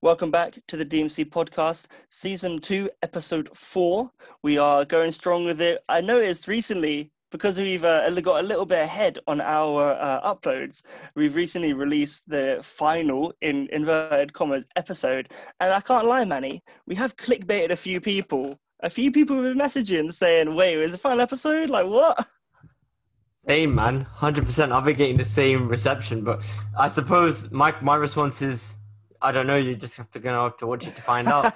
Welcome back to the DMC podcast, season two, episode four. We are going strong with it. I noticed recently because we've uh, got a little bit ahead on our uh, uploads, we've recently released the final, in inverted commas, episode. And I can't lie, Manny, we have clickbaited a few people. A few people have been messaging saying, wait, is the final episode? Like, what? Same, man. 100%. I've been getting the same reception. But I suppose my, my response is, I don't know. You just have to go have to watch it to find out.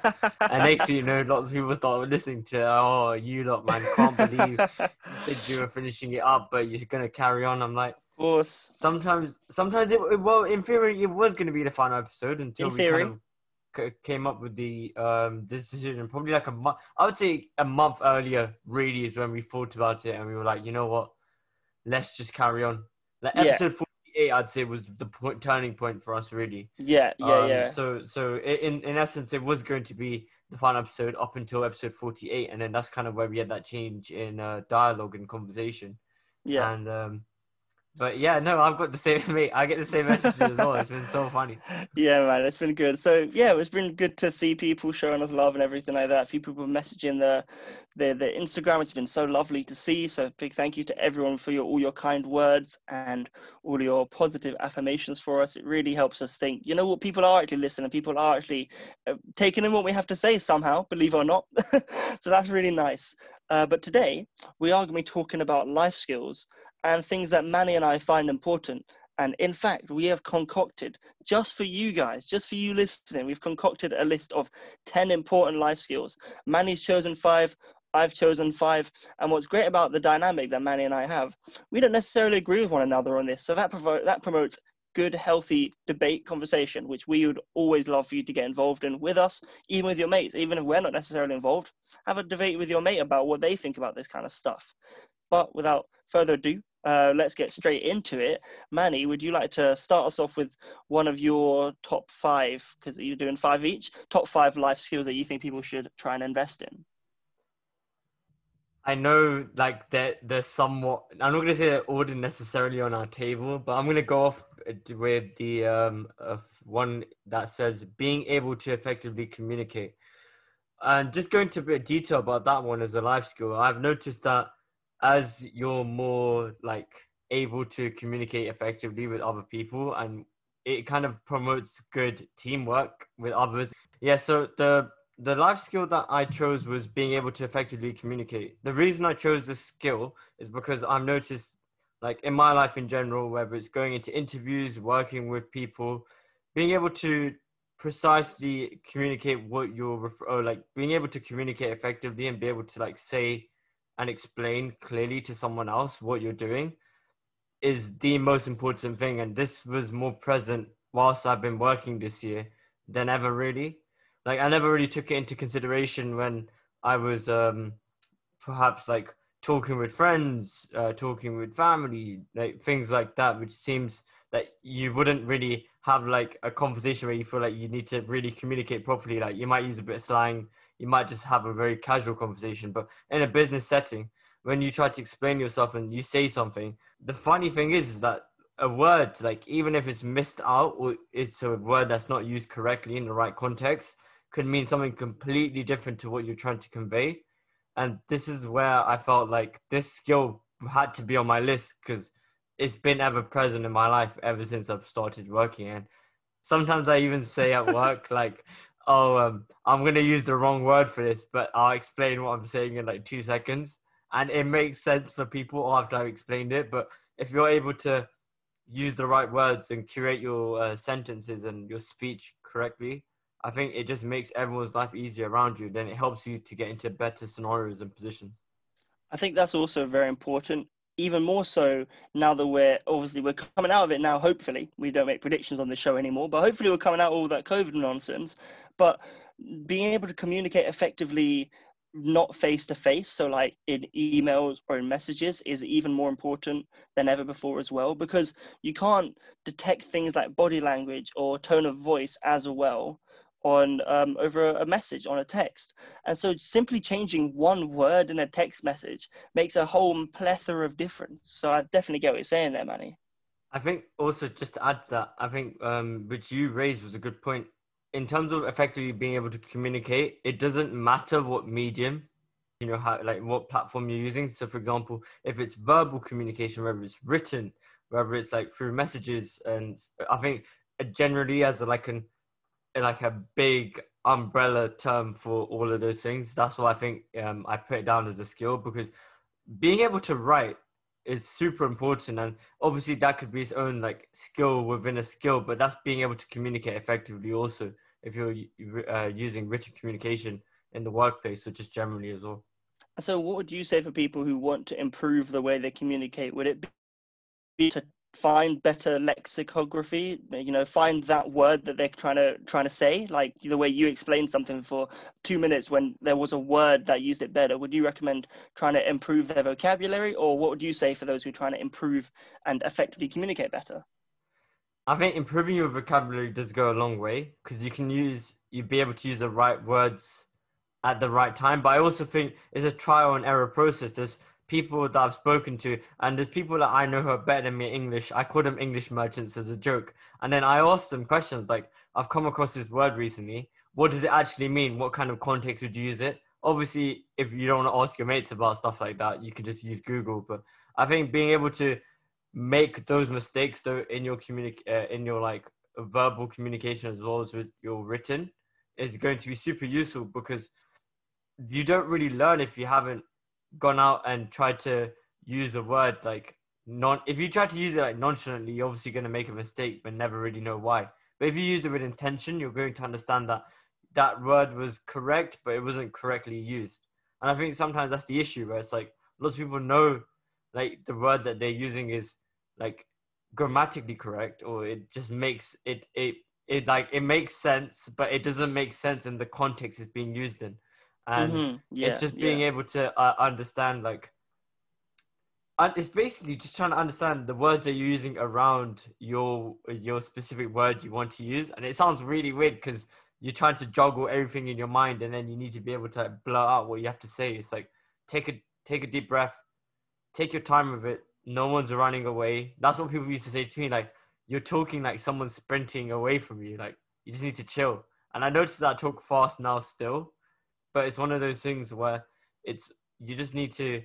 and next thing you know, lots of people start listening to, oh, you lot, man, can't believe you said you were finishing it up, but you're gonna carry on. I'm like, of course. Sometimes, sometimes it well, in theory, it was gonna be the final episode until In we theory. kind of c- came up with the um this decision. Probably like a month. I would say a month earlier. Really, is when we thought about it, and we were like, you know what, let's just carry on. Like Yeah. episode 48, I'd say was the point, turning point for us, really. Yeah, yeah, Um, yeah. So, so in in essence, it was going to be the final episode up until episode forty eight, and then that's kind of where we had that change in uh, dialogue and conversation. yeah. And um, but yeah, no, I've got the same mate. I get the same messages as well. It's been so funny. Yeah, man, it's been good. So yeah, it's been good to see people showing us love and everything like that. A few people messaging the the the Instagram. It's been so lovely to see. So big thank you to everyone for your all your kind words and all your positive affirmations for us. It really helps us think. You know what? People are actually listening. People are actually uh, taking in what we have to say somehow, believe it or not. so that's really nice. Uh, but today we are going to be talking about life skills and things that Manny and I find important. And in fact, we have concocted just for you guys, just for you listening, we've concocted a list of 10 important life skills. Manny's chosen five, I've chosen five. And what's great about the dynamic that Manny and I have, we don't necessarily agree with one another on this. So that, provo- that promotes good, healthy debate conversation, which we would always love for you to get involved in with us, even with your mates, even if we're not necessarily involved. Have a debate with your mate about what they think about this kind of stuff. But without further ado, uh, let's get straight into it. Manny, would you like to start us off with one of your top five, because you're doing five each, top five life skills that you think people should try and invest in? I know, like they're they're somewhat. I'm not gonna say they're ordered necessarily on our table, but I'm gonna go off with the um of one that says being able to effectively communicate. And just going into a bit of detail about that one as a life skill, I've noticed that as you're more like able to communicate effectively with other people, and it kind of promotes good teamwork with others. Yeah, so the the life skill that I chose was being able to effectively communicate. The reason I chose this skill is because I've noticed, like in my life in general, whether it's going into interviews, working with people, being able to precisely communicate what you're refer- or like being able to communicate effectively and be able to like say and explain clearly to someone else what you're doing is the most important thing. And this was more present whilst I've been working this year than ever, really like I never really took it into consideration when I was um perhaps like talking with friends, uh, talking with family, like things like that, which seems that you wouldn't really have like a conversation where you feel like you need to really communicate properly. Like you might use a bit of slang, you might just have a very casual conversation, but in a business setting, when you try to explain yourself and you say something, the funny thing is, is that a word, like even if it's missed out or it's a word that's not used correctly in the right context, could mean something completely different to what you're trying to convey. And this is where I felt like this skill had to be on my list because it's been ever present in my life ever since I've started working. And sometimes I even say at work, like, oh, um, I'm going to use the wrong word for this, but I'll explain what I'm saying in like two seconds. And it makes sense for people after I've explained it. But if you're able to use the right words and curate your uh, sentences and your speech correctly, I think it just makes everyone's life easier around you. Then it helps you to get into better scenarios and positions. I think that's also very important. Even more so now that we're obviously we're coming out of it now. Hopefully, we don't make predictions on the show anymore, but hopefully we're coming out of all that COVID nonsense. But being able to communicate effectively, not face to face, so like in emails or in messages, is even more important than ever before as well. Because you can't detect things like body language or tone of voice as well on um, over a message on a text and so simply changing one word in a text message makes a whole plethora of difference so i definitely get what you're saying there manny I think also just to add to that, I think um, which you raised was a good point. In terms of effectively being able to communicate, it doesn't matter what medium, you know, how like what platform you're using. So, for example, if it's verbal communication, whether it's written, whether it's like through messages, and I think generally as like an like a big umbrella term for all of those things. That's why I think um, I put it down as a skill because being able to write is super important and obviously that could be its own like skill within a skill but that's being able to communicate effectively also if you're uh, using written communication in the workplace or just generally as well. So what would you say for people who want to improve the way they communicate? Would it be to find better lexicography you know find that word that they're trying to trying to say like the way you explained something for two minutes when there was a word that used it better. Would you recommend trying to improve their vocabulary or what would you say for those who are trying to improve and effectively communicate better? I think improving your vocabulary does go a long way because you can use you'd be able to use the right words at the right time. But i also think it's a trial and error process. There's people that I've spoken to, and there's people that I know who are better than me in English. I call them English merchants as a joke. And then I ask them questions like, I've come across this word recently. What does it actually mean? What kind of context would you use it? Obviously, if you don't want to ask your mates about stuff like that, you can just use Google. But I think being able to make those mistakes though in your communic- uh, in your like verbal communication as well as with your written is going to be super useful because you don't really learn if you haven't gone out and tried to use a word like non if you try to use it like nonchalantly you're obviously going to make a mistake but never really know why. But if you use it with intention you're going to understand that that word was correct but it wasn't correctly used. And i think sometimes that's the issue where it's like lots of people know like the word that they're using is like grammatically correct or it just makes it it it like it makes sense but it doesn't make sense in the context it's being used in and mm-hmm. yeah, it's just being yeah. able to uh, understand like and it's basically just trying to understand the words that you're using around your your specific word you want to use. And it sounds really weird because you're trying to juggle everything in your mind and then you need to be able to blur out what you have to say. It's like take a take a deep breath take your time with it. No one's running away. That's what people used to say to me like you're talking like someone's sprinting away from you. Like you just need to chill. And i notice that i talk fast now still but it's one of those things where it's you just need to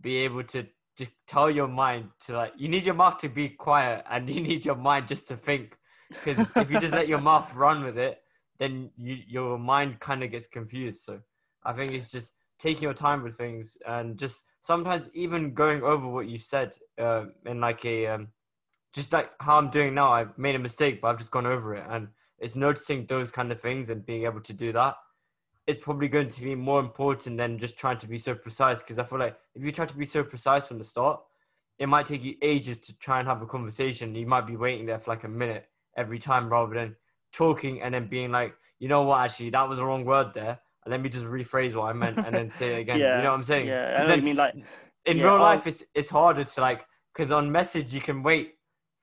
be able to just tell your mind to like you need your mouth to be quiet and you need your mind just to think. Because if you just let your mouth run with it then you, your mind kind of gets confused. So i think it's just taking your time with things and just sometimes even going over what you said uh, in like a um, just like how i'm doing now i've made a mistake but i've just gone over it. And it's noticing those kind of things and being able to do that it's probably going to be more important than just trying to be so precise. Because I feel like if you try to be so precise from the start, it might take you ages to try and have a conversation. You might be waiting there for like a minute every time rather than talking and then being like, you know what, actually, that was the wrong word there. And let me just rephrase what I meant and then say it again. yeah, you know what I'm saying? Yeah, I know then, mean. Like in yeah, real oh. life, it's it's harder to like because on message you can wait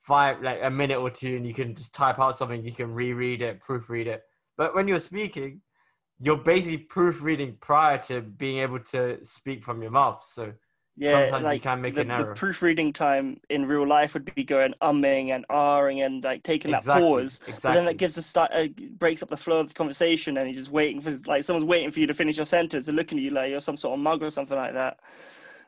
five like a minute or two and you can just type out something. You can reread it, proofread it. But when you're speaking, you're basically proofreading prior to being able to speak from your mouth. So yeah, sometimes like you can make the, an error. The proofreading time in real life would be going umming and ahring and like taking exactly, that pause. Exactly. But then that gives a start, uh, breaks up the flow of the conversation, and you're just waiting for like someone's waiting for you to finish your sentence and looking at you like you're some sort of mug or something like that.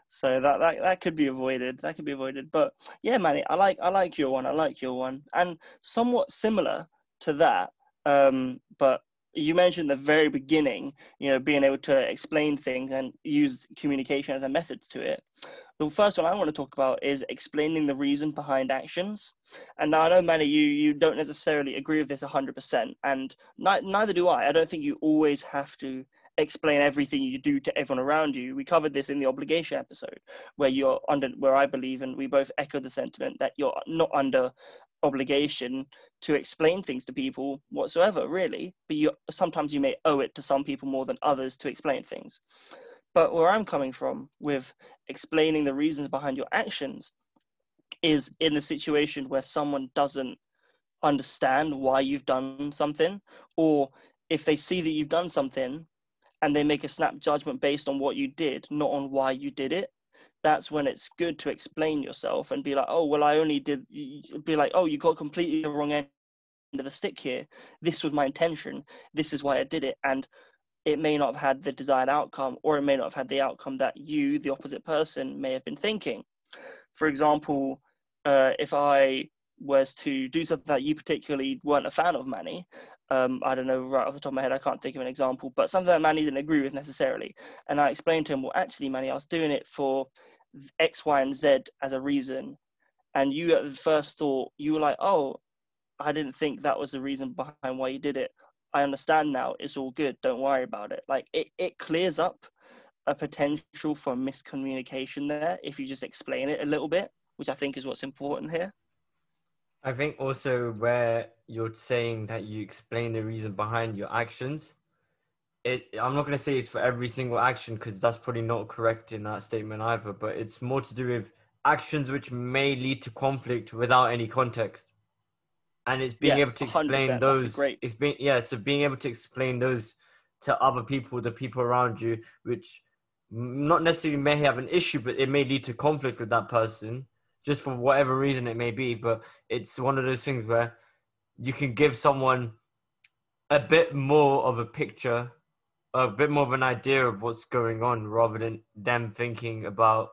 So that, that that could be avoided. That could be avoided. But yeah, Manny, I like I like your one. I like your one, and somewhat similar to that. Um, but you mentioned the very beginning, you know, being able to explain things and use communication as a method to it. The first one I want to talk about is explaining the reason behind actions. And now I know, Manny, you you don't necessarily agree with this 100%, and ni- neither do I. I don't think you always have to explain everything you do to everyone around you. We covered this in the obligation episode, where you're under, where I believe, and we both echo the sentiment that you're not under obligation to explain things to people whatsoever really. But you sometimes you may owe it to some people more than others to explain things. But where i'm coming from with explaining the reasons behind your actions is in the situation where someone doesn't understand why you've done something or if they see that you've done something and they make a snap judgment based on what you did not on why you did it that's when it's good to explain yourself and be like, oh, well, I only did, be like, oh, you got completely the wrong end of the stick here. This was my intention. This is why I did it. And it may not have had the desired outcome, or it may not have had the outcome that you, the opposite person, may have been thinking. For example, uh, if I was to do something that you particularly weren't a fan of, Manny, um, I don't know right off the top of my head, I can't think of an example, but something that Manny didn't agree with necessarily. And I explained to him, well, actually, Manny, I was doing it for X, Y, and Z as a reason. And you, at the first thought, you were like, oh, I didn't think that was the reason behind why you did it. I understand now. It's all good. Don't worry about it. Like it, it clears up a potential for miscommunication there if you just explain it a little bit, which I think is what's important here. I think also where you're saying that you explain the reason behind your actions, it I'm not going to say it's for every single action because that's probably not correct in that statement either, but it's more to do with actions which may lead to conflict without any context and it's being yeah, able to explain those great. it's being yeah so being able to explain those to other people the people around you which not necessarily may have an issue but it may lead to conflict with that person just for whatever reason it may be but it's one of those things where you can give someone a bit more of a picture a bit more of an idea of what's going on rather than them thinking about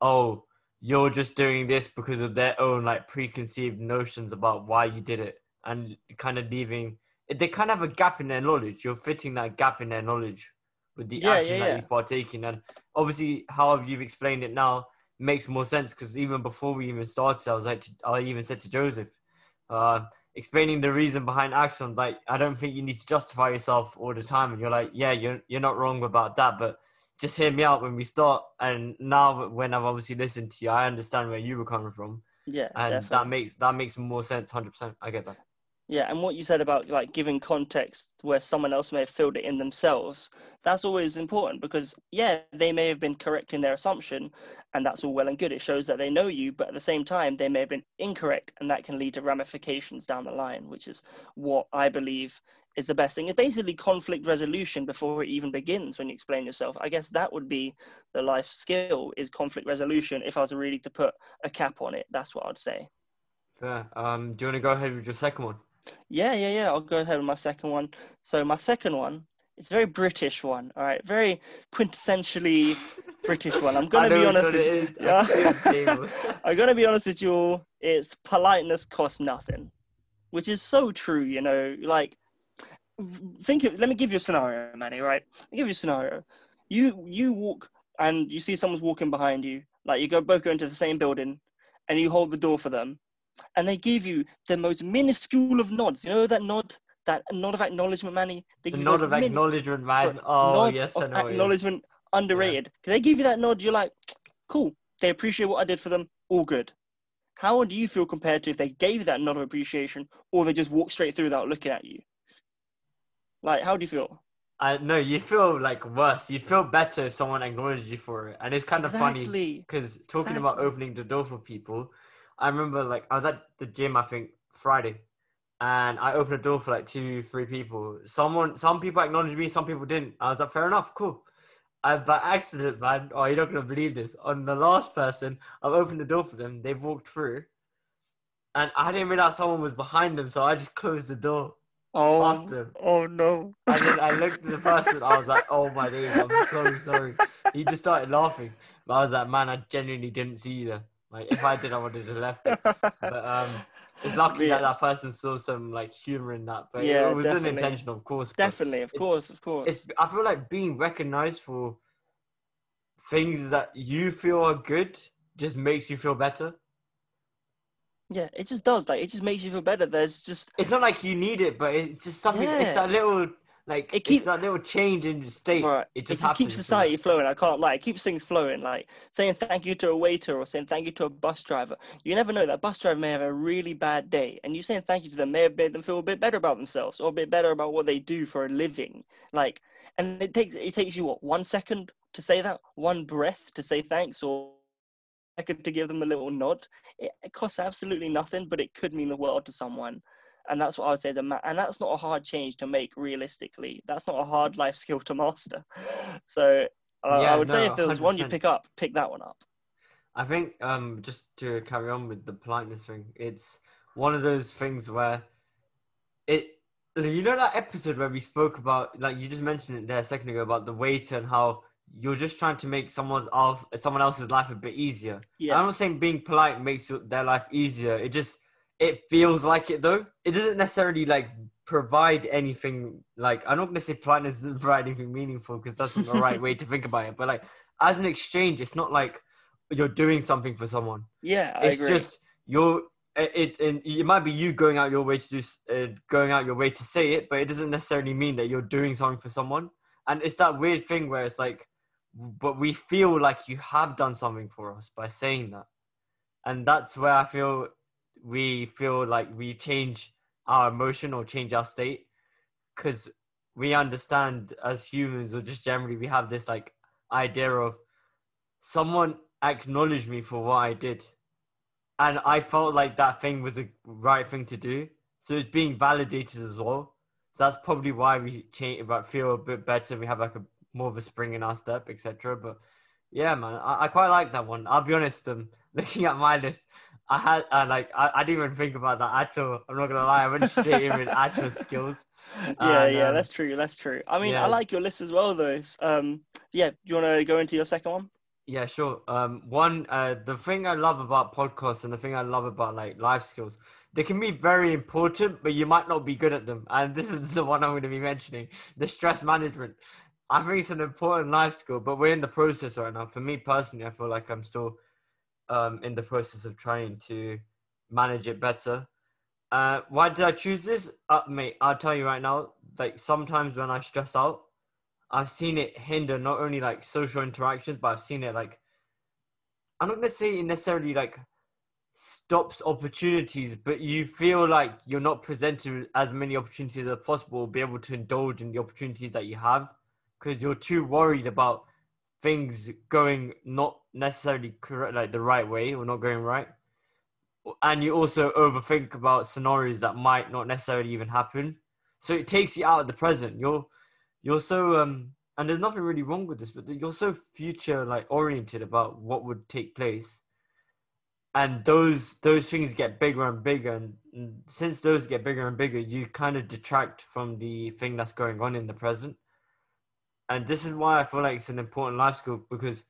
oh you're just doing this because of their own like preconceived notions about why you did it and kind of leaving they kind of have a gap in their knowledge you're fitting that gap in their knowledge with the yeah, action yeah, that yeah. you partake in and obviously however you've explained it now makes more sense because even before we even started i was like to, i even said to joseph uh, explaining the reason behind action. like i don't think you need to justify yourself all the time and you're like yeah you're, you're not wrong about that but just hear me out when we start. And now, when I've obviously listened to you, I understand where you were coming from. Yeah, and definitely. that makes that makes more sense. Hundred percent, I get that. Yeah, and what you said about like giving context where someone else may have filled it in themselves, that's always important because yeah, they may have been correct in their assumption, and that's all well and good. It shows that they know you, but at the same time, they may have been incorrect, and that can lead to ramifications down the line, which is what I believe is the best thing. It's basically conflict resolution before it even begins when you explain yourself. I guess that would be the life skill is conflict resolution. If I was really to put a cap on it, that's what I'd say. Fair. Um, do you want to go ahead with your second one? Yeah, yeah, yeah. I'll go ahead with my second one. So my second one, it's a very British one. All right, very quintessentially British one. I'm gonna be honest. With, yeah. I'm gonna be honest with you. All. It's politeness costs nothing, which is so true. You know, like think. Of, let me give you a scenario, Manny. Right? I'll give you a scenario. You you walk and you see someone's walking behind you. Like you go both go into the same building, and you hold the door for them and they give you the most minuscule of nods. You know that nod, that nod of acknowledgement, Manny. They give the nod of min- acknowledgement, man. Oh yes, I know. Acknowledgement, underrated. Yeah. They give you that nod. You're like, cool. They appreciate what I did for them. All good. How do you feel compared to if they gave you that nod of appreciation, or they just walk straight through without looking at you? Like, how do you feel? I know you feel like worse. You feel better if someone acknowledges you for it, and it's kind of exactly. funny because talking exactly. about opening the door for people I remember like I was at the gym I think Friday, and I opened a door for like two, three people. Someone, some people acknowledged me, some people didn't. I was like, fair enough, cool. And by accident, man, oh, you're not gonna believe this. On the last person, I've opened the door for them. They've walked through, and I didn't realize someone was behind them, so I just closed the door. Oh, after. oh no! And then I looked at the person. I was like, "Oh my days, I'm so sorry." He just started laughing, but I was like, "Man, I genuinely didn't see you there." Like if I did, I would have left it. But um, it's lucky yeah. that that person saw some like humor in that. But yeah, it was unintentional, of course. Definitely, of course, of course. It's, I feel like being recognized for things that you feel are good just makes you feel better. Yeah, it just does. Like it just makes you feel better. There's just it's not like you need it, but it's just something. Yeah. It's that little like it keeps that little change in the state. Right. It just, it just keeps society flowing. I can't lie. It keeps things flowing. Like saying thank you to a waiter or saying thank you to a bus driver. You never know that bus driver may have a really bad day, and you saying thank you to them may have made them feel a bit better about themselves or a bit better about what they do for a living. Like, and it takes it takes you what one second to say that, one breath to say thanks, or second to give them a little nod. It, it costs absolutely nothing, but it could mean the world to someone and that's what I would say. Is a ma- and that's not a hard change to make realistically. That's not a hard life skill to master. So uh, yeah, I would no, say if there was 100%. one you pick up, pick that one up. I think um, just to carry on with the politeness thing, it's one of those things where it you know that episode where we spoke about like you just mentioned it there a second ago about the weight and how you're just trying to make someone's of someone else's life a bit easier. Yeah. I'm not saying being polite makes your- their life easier. It just it feels like it though. It doesn't necessarily like provide anything like I'm not gonna say politeness doesn't provide anything meaningful because that's not the right way to think about it. But like as an exchange, it's not like you're doing something for someone. Yeah, I it's just you're it, it and it might be you going out your way to do uh, going out your way to say it, but it doesn't necessarily mean that you're doing something for someone. And it's that weird thing where it's like, but we feel like you have done something for us by saying that, and that's where I feel we feel like we change our emotion or change our state because we understand as humans or just generally we have this like idea of someone acknowledged me for what I did and I felt like that thing was the right thing to do. So it's being validated as well. So that's probably why we change, but feel a bit better. We have like a more of a spring in our step, etc. But yeah, man, I, I quite like that one. I'll be honest. Um, looking at my list, I had uh, like I, I didn't even think about that at all. I'm not gonna lie, I went straight in with actual skills. yeah, and, yeah, um, that's true. That's true. I mean, yeah. I like your list as well, though. Um, yeah, do you want to go into your second one? Yeah, sure. Um, one, uh, the thing I love about podcasts and the thing I love about like life skills, they can be very important, but you might not be good at them. And this is the one I'm going to be mentioning: the stress management. I think it's an important life skill, but we're in the process right now. For me personally, I feel like I'm still um, in the process of trying to manage it better. Uh, why did I choose this? Uh, mate, I'll tell you right now. Like sometimes when I stress out, I've seen it hinder not only like social interactions, but I've seen it like I'm not gonna say it necessarily like stops opportunities, but you feel like you're not presented as many opportunities as possible, be able to indulge in the opportunities that you have, because you're too worried about things going not necessarily correct, like the right way or not going right. And you also overthink about scenarios that might not necessarily even happen. So it takes you out of the present. You're you're so um and there's nothing really wrong with this but you're so future like oriented about what would take place and those those things get bigger and bigger and, and since those get bigger and bigger you kind of detract from the thing that's going on in the present and this is why i feel like it's an important life skill because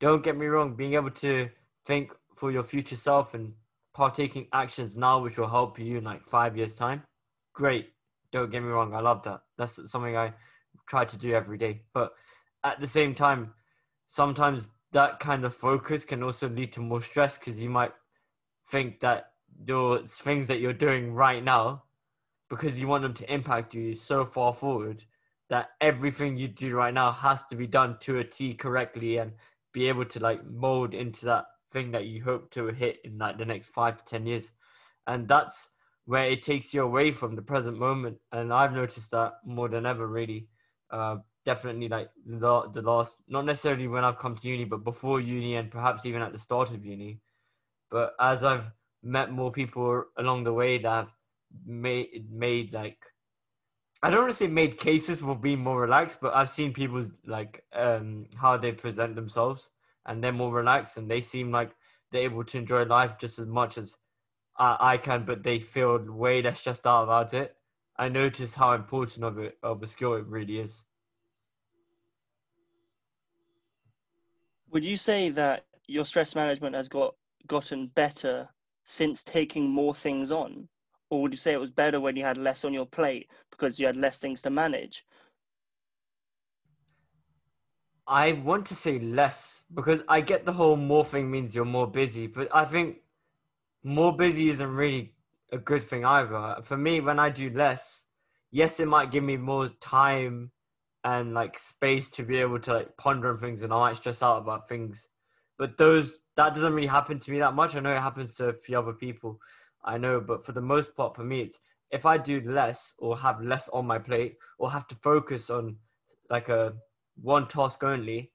don't get me wrong being able to think for your future self and partaking actions now which will help you in like five years time great don't get me wrong i love that that's something i try to do every day. But at the same time, sometimes that kind of focus can also lead to more stress because you might think that those things that you're doing right now, because you want them to impact you so far forward, that everything you do right now has to be done to a T correctly and be able to like mold into that thing that you hope to hit in like the next five to ten years. And that's where it takes you away from the present moment. And I've noticed that more than ever, really uh, definitely like the, the last, not necessarily when I've come to uni, but before uni and perhaps even at the start of uni. But as I've met more people along the way that have made made like, I don't want to say made cases for being more relaxed, but I've seen people's like um how they present themselves and they're more relaxed and they seem like they're able to enjoy life just as much as I, I can, but they feel way less stressed out about it. I notice how important of it of a skill it really is. Would you say that your stress management has got gotten better since taking more things on? Or would you say it was better when you had less on your plate because you had less things to manage? I want to say less because I get the whole more thing means you're more busy, but I think more busy isn't really a good thing either. For me, when I do less, yes, it might give me more time and like space to be able to like ponder on things and I might stress out about things. But those that doesn't really happen to me that much. I know it happens to a few other people. I know, but for the most part, for me, it's if I do less or have less on my plate or have to focus on like a one task only,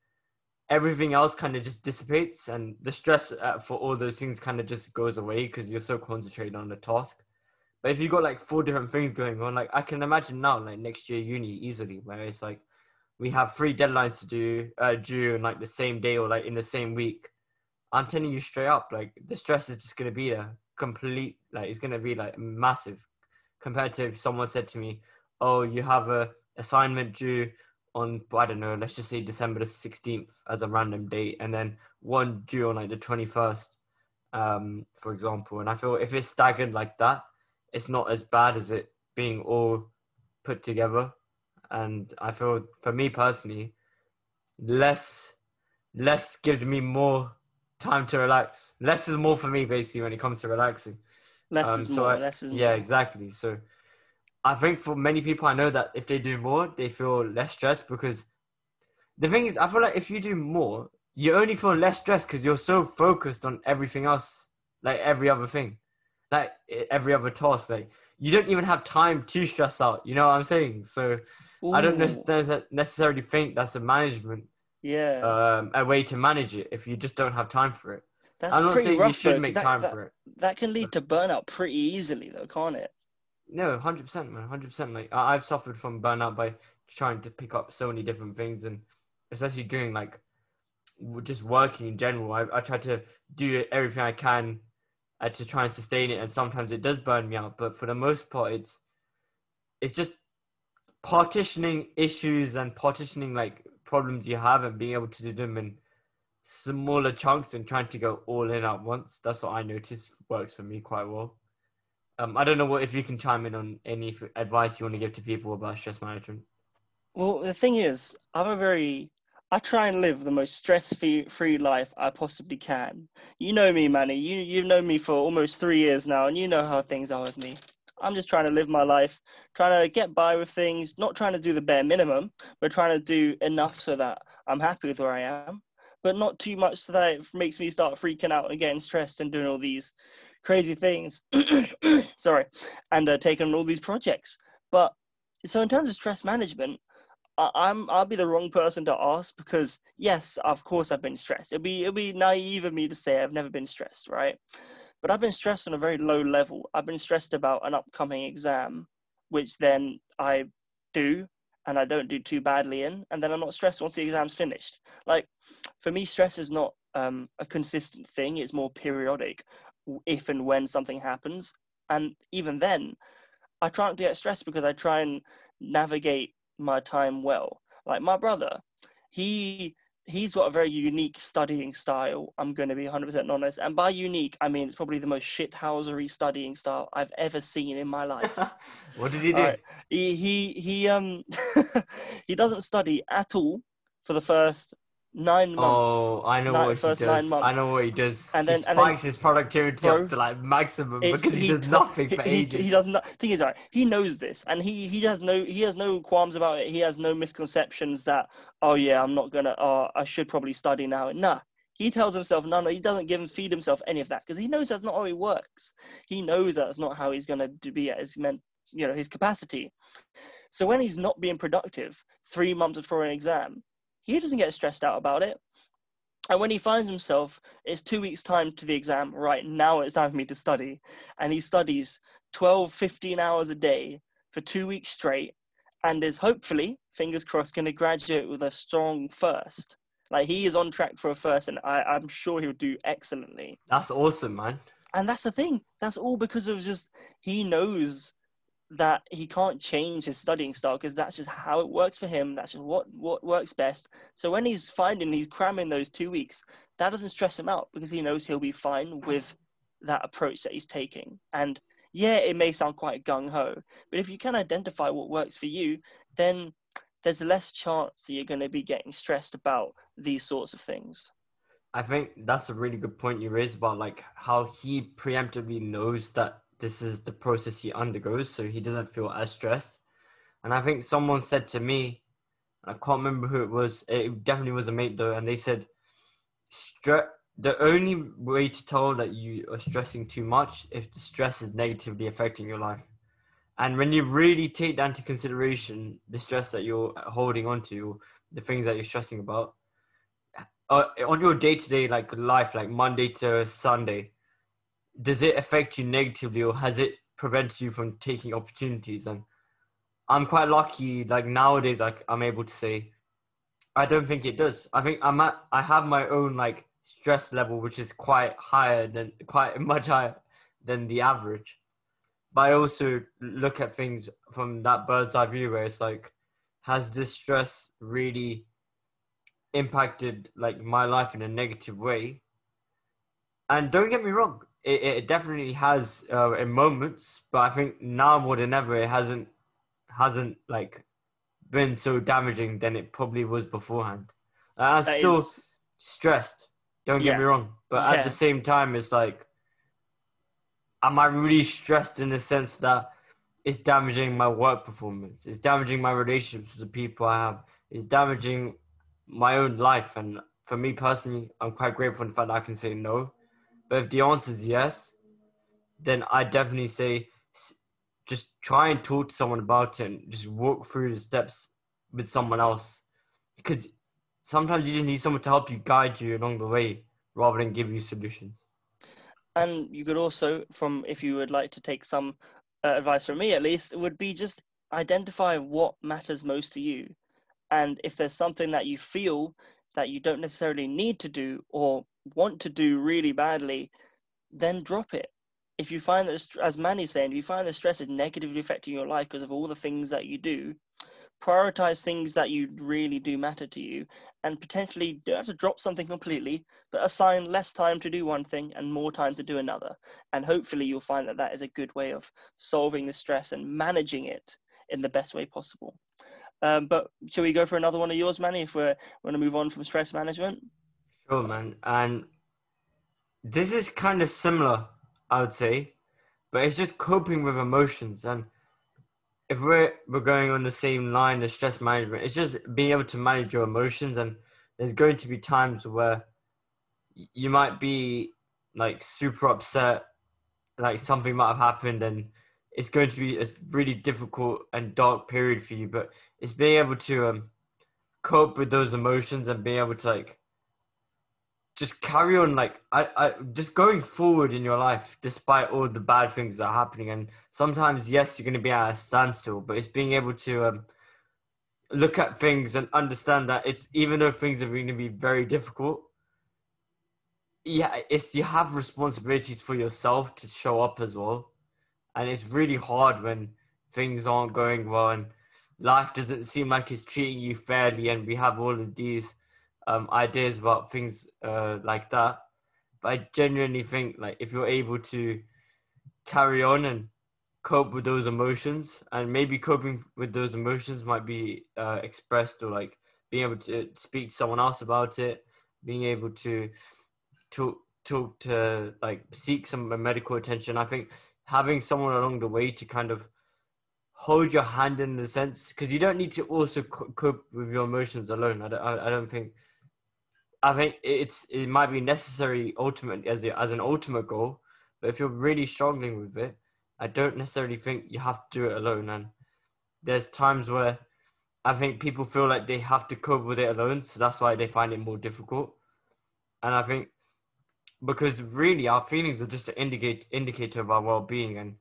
everything else kind of just dissipates and the stress uh, for all those things kind of just goes away because you're so concentrated on the task. But if you got like four different things going on, like I can imagine now, like next year uni easily, where it's like we have three deadlines to do uh, due in like the same day or like in the same week. I'm telling you straight up, like the stress is just gonna be a complete, like it's gonna be like massive, compared to if someone said to me, "Oh, you have a assignment due on I don't know, let's just say December the sixteenth as a random date, and then one due on like the twenty first, um, for example." And I feel if it's staggered like that, it's not as bad as it being all put together. And I feel for me personally, less less gives me more time to relax. Less is more for me basically when it comes to relaxing. Less um, is so more. I, less is yeah, more. exactly. So I think for many people, I know that if they do more, they feel less stressed because the thing is, I feel like if you do more, you only feel less stressed because you're so focused on everything else, like every other thing, like every other task. Like you don't even have time to stress out. You know what I'm saying? So Ooh. I don't necessarily think that's a management yeah um, a way to manage it if you just don't have time for it. That's I'm not saying rough, you should though, make that, time that, for it. That can lead to burnout pretty easily, though, can't it? No, hundred percent, man, hundred percent. Like I- I've suffered from burnout by trying to pick up so many different things, and especially during like just working in general. I, I try to do everything I can uh, to try and sustain it, and sometimes it does burn me out. But for the most part, it's it's just partitioning issues and partitioning like problems you have and being able to do them in smaller chunks and trying to go all in at once. That's what I notice works for me quite well. Um, I don't know what if you can chime in on any advice you want to give to people about stress management. Well, the thing is, I'm a very I try and live the most stress-free life I possibly can. You know me, Manny. You you've known me for almost three years now, and you know how things are with me. I'm just trying to live my life, trying to get by with things, not trying to do the bare minimum, but trying to do enough so that I'm happy with where I am, but not too much so that it makes me start freaking out and getting stressed and doing all these crazy things. Sorry, and uh, taking on all these projects. But so in terms of stress management, I, I'm I'll be the wrong person to ask because yes, of course I've been stressed. It'd be it'd be naive of me to say I've never been stressed, right? But I've been stressed on a very low level. I've been stressed about an upcoming exam, which then I do and I don't do too badly in, and then I'm not stressed once the exam's finished. Like for me, stress is not um, a consistent thing; it's more periodic, if and when something happens. And even then, I try not to get stressed because I try and navigate my time well. Like my brother, he he's got a very unique studying style. I'm going to be 100% honest. And by unique, I mean it's probably the most shithousery studying style I've ever seen in my life. what did he do? Right. He, he, he, um, he doesn't study at all for the first nine oh, months. Oh, I know nine, what he does. I know what he does. And then he spikes then, his productivity bro, up to like maximum because he, he does t- nothing for he, ages. He, does not. Thing is, right? He knows this, and he he has no he has no qualms about it. He has no misconceptions that oh yeah, I'm not gonna. Oh, I should probably study now. Nah. He tells himself no, no. He doesn't give and feed himself any of that because he knows that's not how he works. He knows that's not how he's gonna be at his meant, you know, his capacity. So when he's not being productive, three months before an exam, he doesn't get stressed out about it. And when he finds himself, it's two weeks' time to the exam. Right now, it's time for me to study. And he studies 12, 15 hours a day for two weeks straight and is hopefully, fingers crossed, going to graduate with a strong first. Like he is on track for a first, and I, I'm sure he'll do excellently. That's awesome, man. And that's the thing. That's all because of just he knows that he can't change his studying style because that's just how it works for him. That's just what what works best. So when he's finding he's cramming those two weeks, that doesn't stress him out because he knows he'll be fine with that approach that he's taking. And yeah, it may sound quite gung ho, but if you can identify what works for you, then there's less chance that you're going to be getting stressed about these sorts of things. I think that's a really good point you raised about like how he preemptively knows that this is the process he undergoes, so he doesn't feel as stressed. And I think someone said to me, I can't remember who it was. It definitely was a mate though, and they said, "Stress. The only way to tell that you are stressing too much if the stress is negatively affecting your life, and when you really take that into consideration, the stress that you're holding on to, the things that you're stressing about, uh, on your day to day like life, like Monday to Sunday, does it affect you negatively or has it prevented you from taking opportunities? And I'm quite lucky, like nowadays, like I'm able to say, I don't think it does. I think I'm at, I have my own like stress level, which is quite higher than quite much higher than the average. but I also look at things from that bird's eye view where it's like, has this stress really impacted like my life in a negative way? And don't get me wrong, it, it definitely has uh, in moments, but I think now more than ever, it hasn't hasn't like been so damaging than it probably was beforehand. I'm that still is... stressed. Don't get me wrong, but yeah. at the same time, it's like, am I really stressed in the sense that it's damaging my work performance? It's damaging my relationships with the people I have. It's damaging my own life. And for me personally, I'm quite grateful in the fact that I can say no. But if the answer is yes, then I definitely say just try and talk to someone about it and just walk through the steps with someone else. Because sometimes you just need someone to help you guide you along the way rather than give you solutions. And you could also, from if you would like to take some uh, advice from me at least, would be just identify what matters most to you. And if there's something that you feel that you don't necessarily need to do or want to do really badly, then drop it. If you find that, as Manny's saying, if you find the stress is negatively affecting your life because of all the things that you do, prioritize things that you really do matter to you and potentially don't have to drop something completely but assign less time to do one thing and more time to do another. And hopefully you'll find that that is a good way of solving the stress and managing it in the best way possible. Um, but shall we go for another one of yours manny if we're going to move on from stress management sure man and this is kind of similar i would say but it's just coping with emotions and if we're we're going on the same line as stress management, it's just being able to manage your emotions. And there's going to be times where you might be like super upset, like something might have happened, and it's going to be a really difficult and dark period for you. But it's being able to um, cope with those emotions and being able to like just carry on like I, I just going forward in your life despite all the bad things that are happening and sometimes yes you're going to be at a standstill but it's being able to um, look at things and understand that it's even though things are going to be very difficult yeah it's you have responsibilities for yourself to show up as well. And it's really hard when things aren't going well and life doesn't seem like it's treating you fairly and we have all of these um, ideas about things uh, like that. But I genuinely think like if you're able to carry on and cope with those emotions, and maybe coping with those emotions might be uh, expressed or like being able to speak to someone else about it, being able to talk talk to like seek some medical attention. I think having someone along the way to kind of hold your hand in the sense because you don't need to also cope with your emotions alone. I don't, I, I don't think I think it's it might be necessary ultimate as a, as an ultimate goal, but if you're really struggling with it, I don't necessarily think you have to do it alone. And there's times where I think people feel like they have to cope with it alone, so that's why they find it more difficult. And I think because really our feelings are just an indicate indicator of our well-being and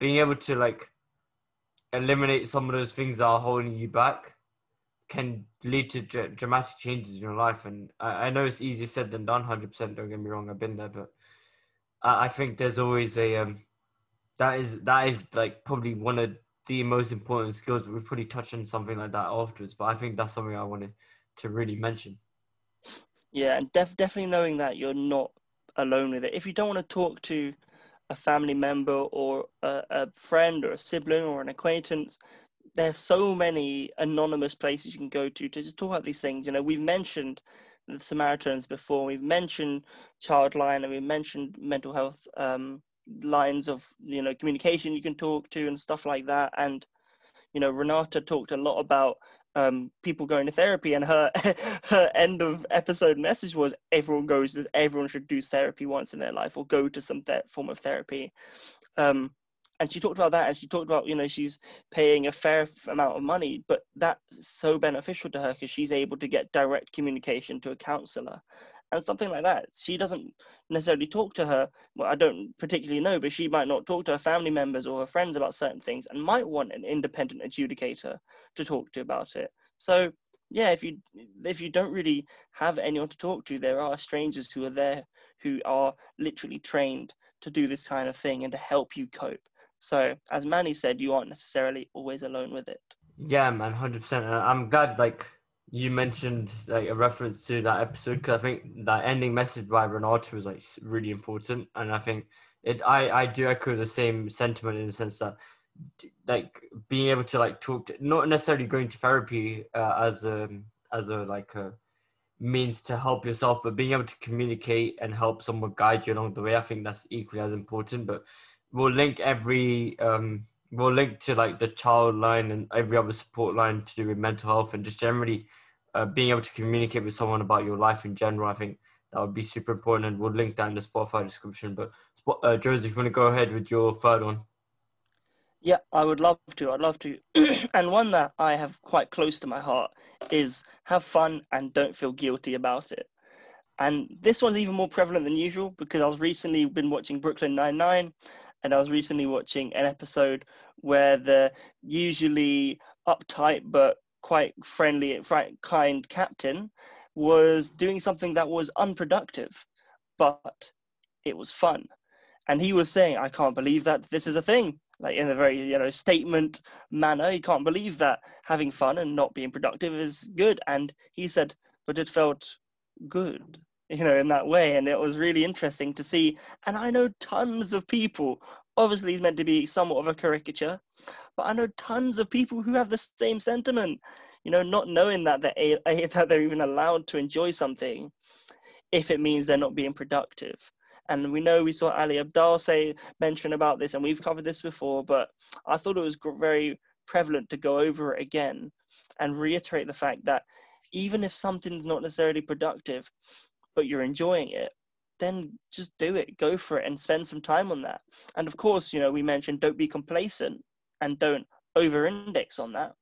being able to like eliminate some of those things that are holding you back can lead to dr- dramatic changes in your life. And I, I, know it's easier said than done. Hundred percent. Don't get me wrong. I've been there, but I, I think there's always a um, that is that is like probably one of the most important skills. But we probably touch on something like that afterwards. But I think that's something I wanted to really mention. Yeah, and def- definitely knowing that you're not alone with it. If you don't want to talk to a family member or a, a friend or a sibling or an acquaintance, there's so many anonymous places you can go to to just talk about these things. You know, we've mentioned the Samaritans before. We've mentioned Childline, and we've mentioned mental health um, lines of you know communication you can talk to and stuff like that. And you know, Renata talked a lot about um, people going to therapy, and her her end of episode message was everyone goes. Everyone should do therapy once in their life, or go to some th- form of therapy. Um, and she talked about that and she talked about you know she's paying a fair amount of money but that's so beneficial to her because she's able to get direct communication to a counselor and something like that. She doesn't necessarily talk to her well i don't particularly know but she might not talk to her family members or her friends about certain things and might want an independent adjudicator to talk to about it. So yeah if you if you don't really have anyone to talk to there are strangers who are there who are literally trained to do this kind of thing and to help you cope So, as Manny said, you aren't necessarily always alone with it. Yeah, man, hundred percent. I'm glad like you mentioned like a reference to that episode because I think that ending message by Renata was like really important, and I think it. I I do echo the same sentiment in the sense that like being able to like talk to not necessarily going to therapy uh, as a as a like a means to help yourself but being able to communicate and help someone guide you along the way i think that's equally as important but we'll link every um we'll link to like the child line and every other support line to do with mental health and just generally uh, being able to communicate with someone about your life in general i think that would be super important and we'll link that in the spotify description but uh, joseph you want to go ahead with your third one yeah, I would love to. I'd love to. and one that I have quite close to my heart is have fun and don't feel guilty about it. And this one's even more prevalent than usual because I was recently been watching Brooklyn Nine Nine, and I was recently watching an episode where the usually uptight but quite friendly, kind captain was doing something that was unproductive, but it was fun. And he was saying, "I can't believe that this is a thing." like in a very you know statement manner. He can't believe that having fun and not being productive is good. And he said, but it felt good, you know, in that way. And it was really interesting to see. And I know tons of people. Obviously, he's meant to be somewhat of a caricature, but I know tons of people who have the same sentiment. You know, not knowing that they're that they're even allowed to enjoy something, if it means they're not being productive. And we know we saw Ali Abdaal say mention about this, and we've covered this before, but I thought it was very prevalent to go over it again and reiterate the fact that even if something's not necessarily productive, but you're enjoying it, then just do it, go for it, and spend some time on that. And of course, you know, we mentioned don't be complacent and don't over index on that.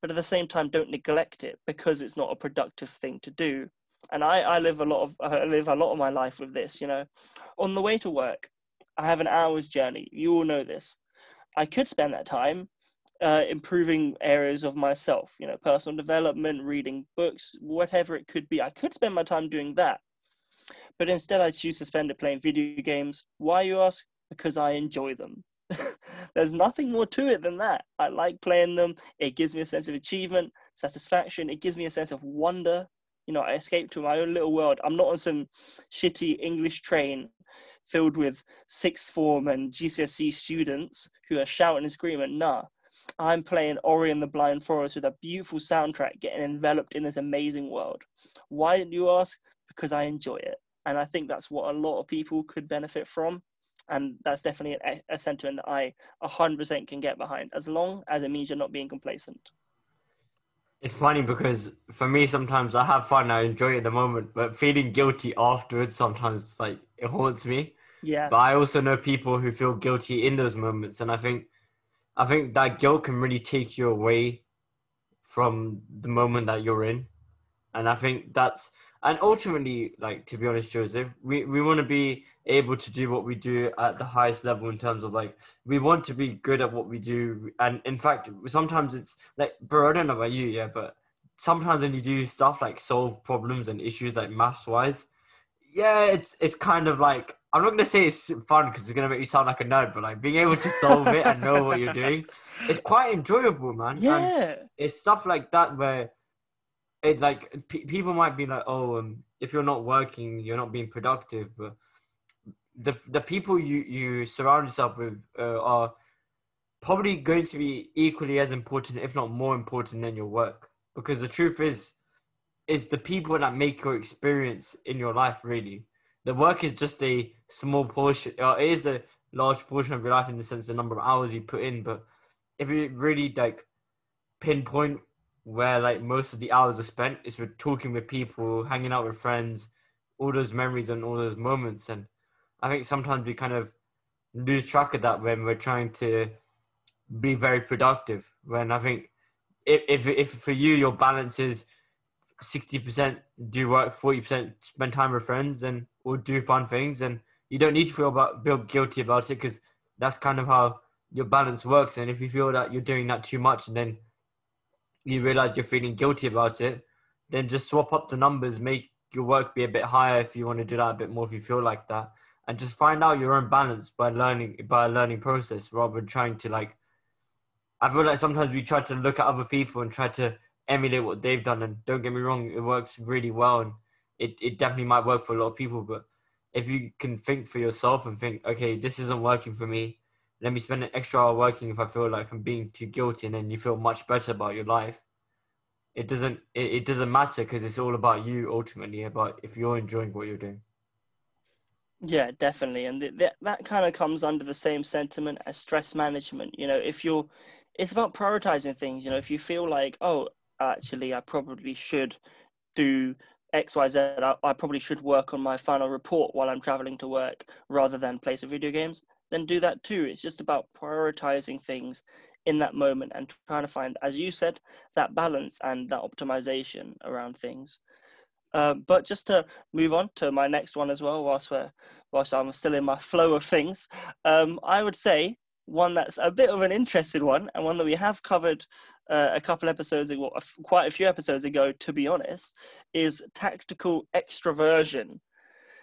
But at the same time, don't neglect it because it's not a productive thing to do and I, I live a lot of I live a lot of my life with this. You know, on the way to work, I have an hour's journey. You all know this. I could spend that time uh, improving areas of myself. You know, personal development, reading books, whatever it could be. I could spend my time doing that, but instead I choose to spend it playing video games. Why you ask? Because I enjoy them. There's nothing more to it than that. I like playing them. It gives me a sense of achievement, satisfaction. It gives me a sense of wonder you know, I escape to my own little world. I'm not on some shitty English train filled with sixth form and GCSE students who are shouting and screaming. Nah, I'm playing Ori and the Blind Forest with a beautiful soundtrack, getting enveloped in this amazing world. Why didn't you ask? Because I enjoy it. And I think that's what a lot of people could benefit from. And that's definitely a, a sentiment that I 100% can get behind, as long as it means you're not being complacent. It's funny because for me, sometimes I have fun, I enjoy it at the moment, but feeling guilty afterwards sometimes it's like it haunts me. Yeah. But I also know people who feel guilty in those moments, and I think, I think that guilt can really take you away from the moment that you're in, and I think that's and ultimately, like to be honest, Joseph, we, we want to be able to do what we do at the highest level in terms of like we want to be good at what we do, and in fact, sometimes it's like, bro, I don't know about you, yeah, but sometimes when you do stuff like solve problems and issues like maths wise, yeah, it's it's kind of like I'm not gonna say it's fun because it's gonna make you sound like a nerd, but like being able to solve it and know what you're doing, it's quite enjoyable, man. Yeah, and it's stuff like that where it like p- people might be like, oh, um, if you're not working, you're not being productive. But the the people you you surround yourself with uh, are probably going to be equally as important, if not more important, than your work. Because the truth is, is the people that make your experience in your life really. The work is just a small portion. Uh, it is a large portion of your life in the sense the number of hours you put in. But if you really like pinpoint where like most of the hours are spent is with talking with people, hanging out with friends, all those memories and all those moments. And I think sometimes we kind of lose track of that when we're trying to be very productive. When I think if if, if for you your balance is sixty percent do work, forty percent spend time with friends, and or do fun things, and you don't need to feel about feel guilty about it because that's kind of how your balance works. And if you feel that you're doing that too much, then you realize you're feeling guilty about it, then just swap up the numbers, make your work be a bit higher if you want to do that a bit more if you feel like that. and just find out your own balance by learning by a learning process rather than trying to like I feel like sometimes we try to look at other people and try to emulate what they've done and don't get me wrong, it works really well and it, it definitely might work for a lot of people, but if you can think for yourself and think, okay, this isn't working for me, let me spend an extra hour working if I feel like I'm being too guilty and then you feel much better about your life. It doesn't it, it doesn't matter because it's all about you ultimately about if you're enjoying what you're doing. Yeah, definitely, and th- that that kind of comes under the same sentiment as stress management. You know, if you're, it's about prioritizing things. You know, if you feel like, oh, actually, I probably should do X, Y, Z. I, I probably should work on my final report while I'm traveling to work rather than play some video games. Then do that too. It's just about prioritizing things in that moment and trying to find, as you said, that balance and that optimization around things. Uh, but just to move on to my next one as well, whilst we're whilst I'm still in my flow of things, um, I would say one that's a bit of an interesting one and one that we have covered uh, a couple episodes ago, quite a few episodes ago, to be honest, is tactical extroversion.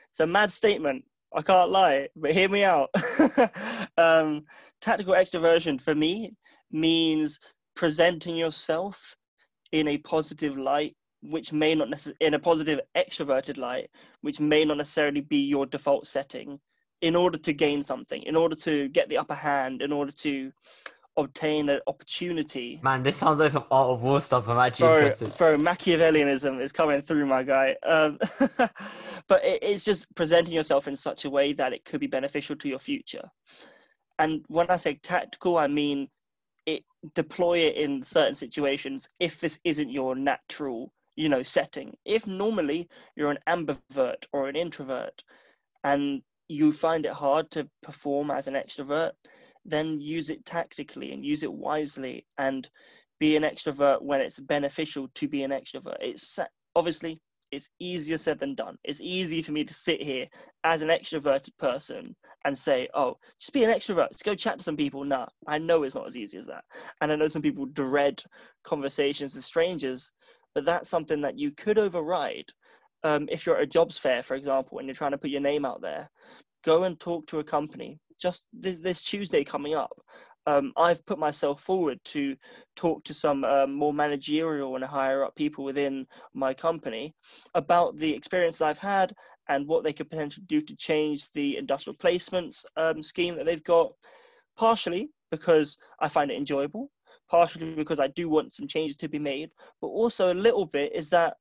It's a mad statement. I can't lie, but hear me out. um, tactical extroversion for me means presenting yourself in a positive light, which may not necessarily in a positive extroverted light, which may not necessarily be your default setting, in order to gain something, in order to get the upper hand, in order to obtain an opportunity. Man, this sounds like some art of war stuff. I'm actually bro, interested. Bro, Machiavellianism is coming through, my guy. Um, but it, it's just presenting yourself in such a way that it could be beneficial to your future. And when I say tactical, I mean it deploy it in certain situations if this isn't your natural, you know, setting. If normally you're an ambivert or an introvert, and you find it hard to perform as an extrovert, then use it tactically and use it wisely and be an extrovert when it's beneficial to be an extrovert. It's obviously it's easier said than done. It's easy for me to sit here as an extroverted person and say, "Oh, just be an extrovert. Just go chat to some people." Nah, I know it's not as easy as that, and I know some people dread conversations with strangers, but that's something that you could override um, if you're at a jobs fair, for example, and you're trying to put your name out there. Go and talk to a company just this, this Tuesday coming up, um, I've put myself forward to talk to some um, more managerial and higher up people within my company about the experience I've had and what they could potentially do to change the industrial placements um, scheme that they've got. Partially because I find it enjoyable, partially because I do want some changes to be made, but also a little bit is that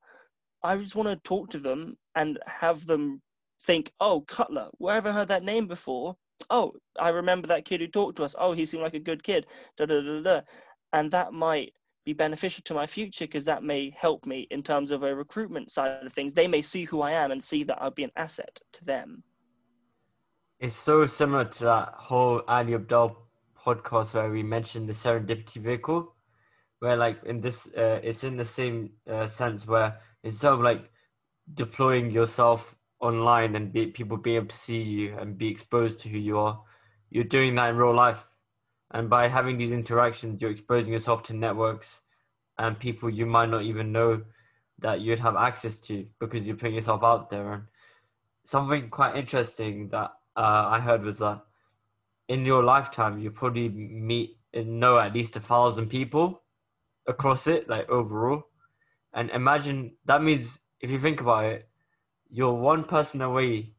I just want to talk to them and have them think, oh, Cutler, where have I heard that name before? Oh, I remember that kid who talked to us. Oh, he seemed like a good kid. Da da da da. And that might be beneficial to my future because that may help me in terms of a recruitment side of things. They may see who I am and see that I'll be an asset to them. It's so similar to that whole Ali Abdaal podcast where we mentioned the serendipity vehicle, where like in this, uh, it's in the same uh, sense where instead of like deploying yourself online and be, people being able to see you and be exposed to who you are, you're doing that in real life. And by having these interactions, you're exposing yourself to networks and people you might not even know that you'd have access to because you're putting yourself out there. And something quite interesting that uh, I heard was that in your lifetime, you probably meet and know at least a thousand people across it, like overall. And imagine that means if you think about it, you're one person away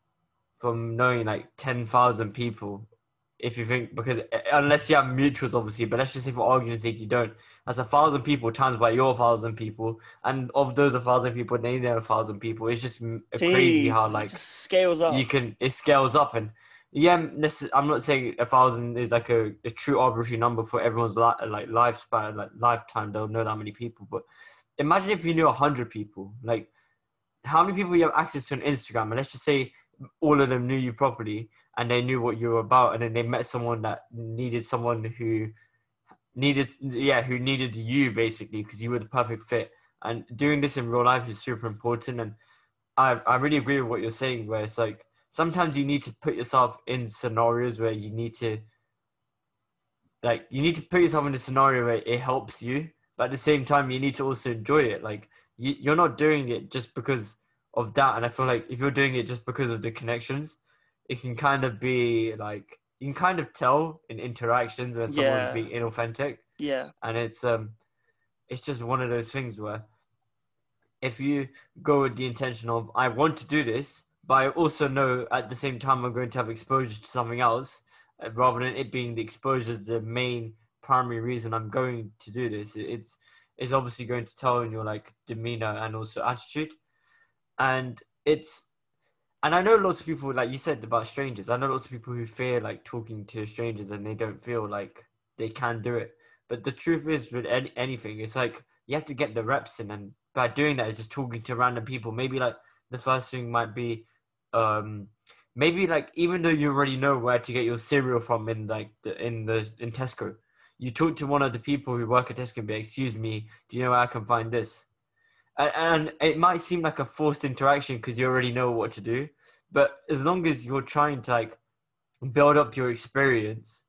from knowing like 10,000 people. If you think, because eh, unless you have mutuals, obviously, but let's just say for argument's sake, you don't. That's a thousand people times by your thousand people, and of those a thousand people, they know a thousand people. It's just Jeez, crazy how like scales up. You can it scales up, and yeah, I'm not saying a thousand is like a, a true arbitrary number for everyone's li- like lifespan, like lifetime. They'll know that many people, but imagine if you knew a hundred people, like how many people you have access to on Instagram, and let's just say all of them knew you properly and they knew what you were about, and then they met someone that needed someone who needed, yeah, who needed you basically because you were the perfect fit. And doing this in real life is super important, and I I really agree with what you're saying, where it's like sometimes you need to put yourself in scenarios where you need to like you need to put yourself in a scenario where it helps you but at the same time you need to also enjoy it like you, you're not doing it just because of that. And I feel like if you're doing it just because of the connections, it can kind of be like you can kind of tell in interactions when someone's Yeah. being inauthentic Yeah. and it's um it's just one of those things where if you go with the intention of I want to do this, but I also know at the same time I'm going to have exposure to something else, uh, rather than it being the exposure is the main primary reason I'm going to do this. It's it's obviously going to tell in your like demeanor and also attitude, and it's and I know lots of people like you said about strangers. I know lots of people who fear like talking to strangers and they don't feel like they can do it. But the truth is, with any, anything, it's like you have to get the reps in, and by doing that, is just talking to random people. Maybe like the first thing might be, um, maybe like even though you already know where to get your cereal from in like the, in the in Tesco, you talk to one of the people who work at Tesco and be, "Excuse me, do you know where I can find this?" And, and it might seem like a forced interaction because you already know what to do, but as long as you're trying to like build up your experience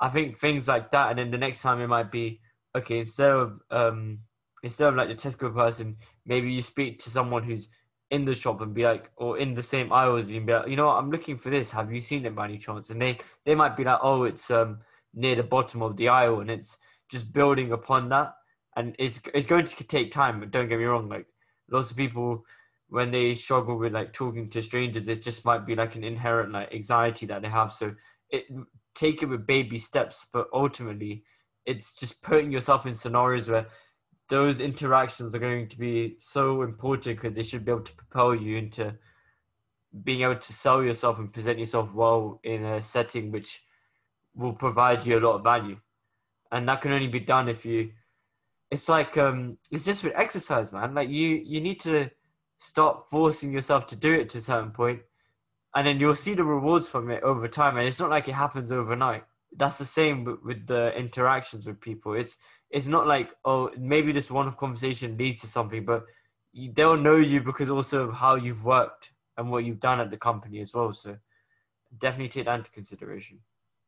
I think things like that, and then the next time it might be okay. Instead of um, instead of like the Tesco person, maybe you speak to someone who's in the shop and be like, or in the same aisle as you, and be like, you know, what, I'm looking for this. Have you seen it by any chance? And they they might be like, oh, it's um near the bottom of the aisle, and it's just building upon that, and it's it's going to take time. But don't get me wrong, like lots of people when they struggle with like talking to strangers, it just might be like an inherent like anxiety that they have. So it take it with baby steps, but ultimately, it's just putting yourself in scenarios where those interactions are going to be so important because they should be able to propel you into being able to sell yourself and present yourself well in a setting which will provide you a lot of value. And that can only be done if you it's like um it's just with exercise, man. Like you you need to stop forcing yourself to do it to a certain point and then you'll see the rewards from it over time. And it's not like it happens overnight. That's the same with, with the interactions with people. It's it's not like oh maybe this one of conversation leads to something but you, they'll know you because also of how you've worked and what you've done at the company as well. So definitely take that into consideration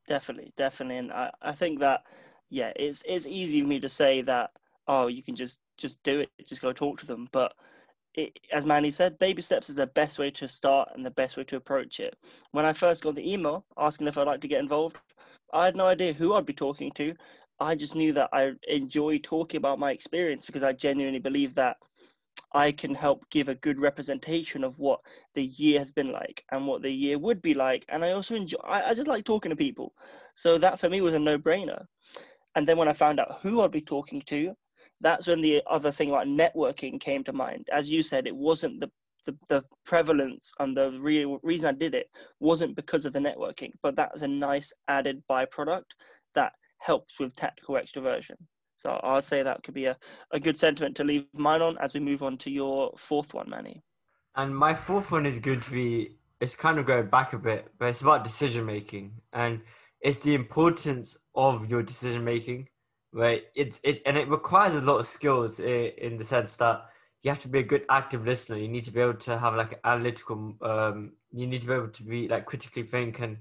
Definitely, definitely, and I, I think that yeah, it's it's easy for me to say that oh, you can just just do it, just go talk to them, but it, as Manny said, baby steps is the best way to start and the best way to approach it. When I first got the email asking if I'd like to get involved, I had no idea who I'd be talking to. I just knew that I enjoy talking about my experience because I genuinely believe that I can help give a good representation of what the year has been like and what the year would be like. And I also enjoy, I, I just like talking to people. So that for me was a no brainer. And then when I found out who I'd be talking to, that's when the other thing about networking came to mind. As you said, it wasn't the the, the prevalence and the real reason I did it wasn't because of the networking, but that was a nice added byproduct that helps with tactical extroversion. So I'll say that could be a, a good sentiment to leave mine on as we move on to your fourth one, Manny. And my fourth one is going to be it's kind of going back a bit, but it's about decision making and it's the importance of your decision making. Right, it's it and it requires a lot of skills in, the sense that you have to be a good active listener. You need to be able to have like analytical. Um, you need to be able to be like critically think and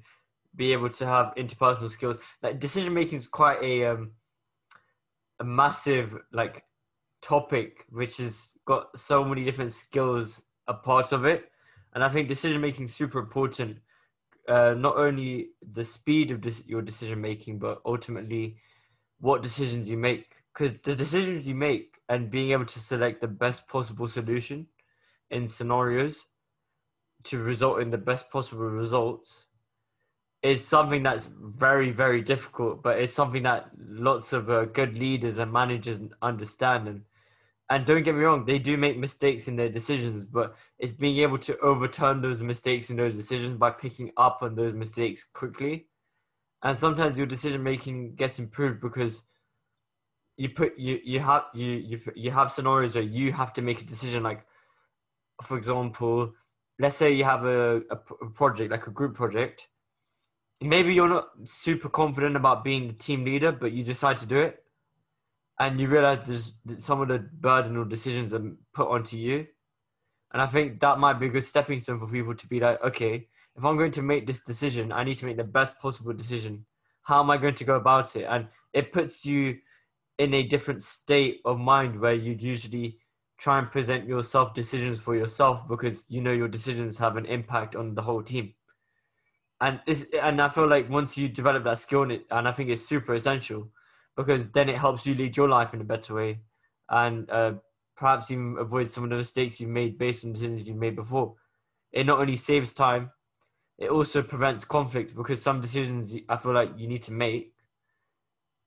be able to have interpersonal skills. Like decision making is quite a um, a massive like topic which has got so many different skills a part of it. And i think decision making is super important. Uh, not only the speed of this, your decision making but ultimately what decisions you make. Because the decisions you make and being able to select the best possible solution in scenarios to result in the best possible results is something that's very very difficult but it's something that lots of uh, good leaders and managers understand. And and don't get me wrong they do make mistakes in their decisions but it's being able to overturn those mistakes in those decisions by picking up on those mistakes quickly. And sometimes your decision making gets improved because you put you you have you you you have scenarios where you have to make a decision like for example let's say you have a, a project like a group project maybe you're not super confident about being the team leader, but you decide to do it, and you realize there's some of the burden or decisions are put onto you, and I think that might be a good stepping stone for people to be like, okay, if I'm going to make this decision, I need to make the best possible decision. How am I going to go about it? And it puts you in a different state of mind where you'd usually try and present yourself decisions for yourself because you know your decisions have an impact on the whole team. And it's, and I feel like once you develop that skill, and, it, and I think it's super essential because then it helps you lead your life in a better way, and uh, perhaps even avoid some of the mistakes you've made based on decisions you've made before. It not only saves time, it also prevents conflict because some decisions I feel like you need to make.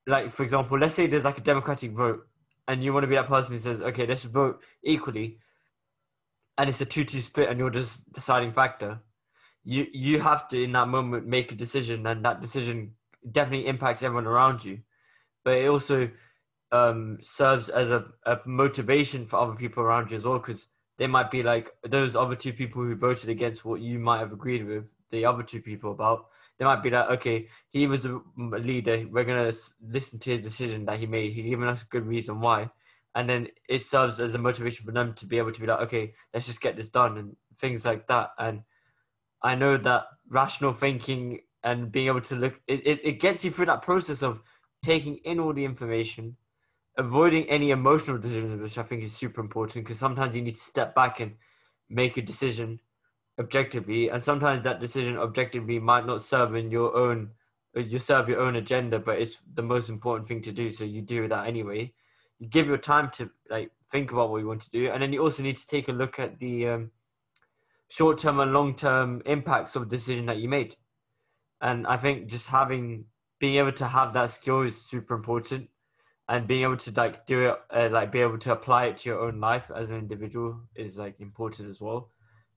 Like for example, let's say there's like a democratic vote, and you want to be that person who says, "Okay, let's vote equally," and it's a two-two split, and you're just deciding factor you you have to in that moment make a decision, and that decision definitely impacts everyone around you. But it also um, serves as a, a motivation for other people around you as well, because they might be like those other two people who voted against what you might have agreed with the other two people about. They might be like, okay, he was a leader. We're gonna listen to his decision that he made. He given us a good reason why, and then it serves as a motivation for them to be able to be like, okay, let's just get this done and things like that. And I know that rational thinking and being able to look it, it, it gets you through that process of taking in all the information, avoiding any emotional decisions, which I think is super important because sometimes you need to step back and make a decision objectively, and sometimes that decision objectively might not serve in your own you serve your own agenda, but it's the most important thing to do. So you do that anyway. You give your time to like think about what you want to do, and then you also need to take a look at the um, short term and long term impacts of decision that you made. And I think just having being able to have that skill is super important, and being able to like do it, uh, like be able to apply it to your own life as an individual is like important as well.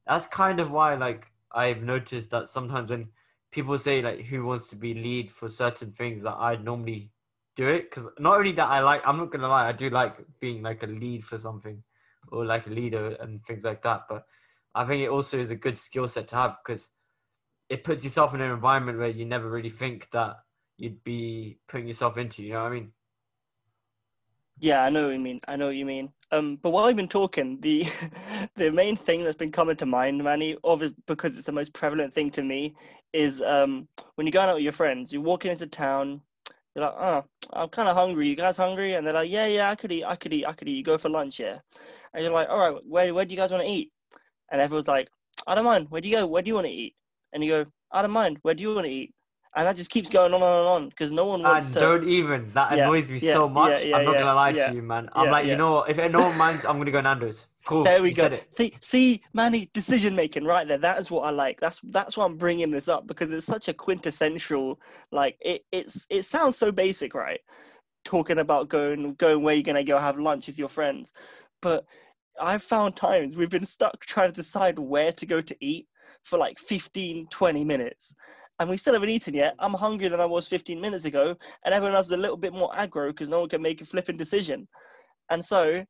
That's kind of why like I've noticed that sometimes when people say like who wants to be lead for certain things that I normally do it because not only that I like I'm not gonna lie I do like being like a lead for something or like a leader and things like that but I think it also is a good skill set to have because it puts yourself in an environment where you never really think that you'd be putting yourself into. You know what I mean? Yeah, I know what you mean. I know what you mean. Um, but while I've been talking, the the main thing that's been coming to mind, Manny, obviously because it's the most prevalent thing to me, is um, when you're going out with your friends, you're walking into town, you're like, oh, I'm kind of hungry. You guys hungry? And they're like, yeah, yeah, I could eat, I could eat, I could eat. You go for lunch, yeah. And you're like, all right, where where do you guys want to eat? And everyone's like, I don't mind. Where do you go? Where do you want to eat? And you go, I don't mind. Where do you want to eat? And that just keeps going on and on because no one wants and to. Don't even. That yeah, annoys me yeah, so much. Yeah, I'm not gonna lie to you, man. I'm like, you know what? If no one minds, I'm gonna go Nando's. Cool. There we go. See, see, Manny, decision making right there. That is what I like. That's that's why I'm bringing this up because it's such a quintessential. Like it, it's it sounds so basic, right? Talking about going going where you're gonna go have lunch with your friends, but I've found times we've been stuck trying to decide where to go to eat for like 15, 20 minutes. And we still haven't eaten yet. I'm hungrier than I was 15 minutes ago. And everyone else is a little bit more aggro because no one can make a flipping decision. And so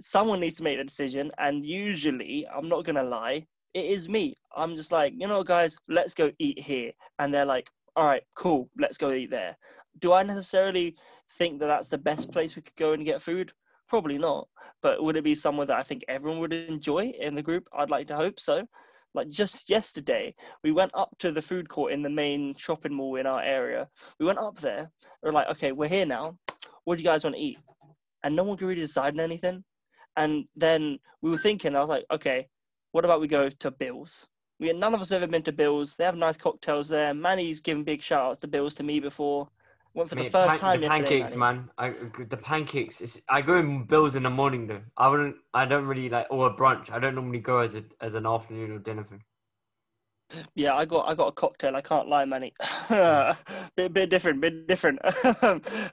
someone needs to make the decision. And usually, I'm not going to lie, it is me. I'm just like, you know, guys, let's go eat here. And they're like, all right, cool, let's go eat there. Do I necessarily think that that's the best place we could go and get food? Probably not. But would it be somewhere that I think everyone would enjoy in the group? I'd like to hope so. Like just yesterday, we went up to the food court in the main shopping mall in our area. We went up there. We are like, okay, we're here now. What do you guys want to eat? And no one could really decide on anything. And then we were thinking, I was like, okay, what about we go to Bill's? We had none of us ever been to Bill's. They have nice cocktails there. Manny's given big shout outs to Bill's to me before. Went for Mate, the first pan- time. The pancakes, man. I, the pancakes. It's, I go in Bills in the morning though. I wouldn't. I don't really like or a brunch. I don't normally go as a as an afternoon or dinner thing. Yeah, I got I got a cocktail. I can't lie, Manny. Mm. bit bit different, bit different.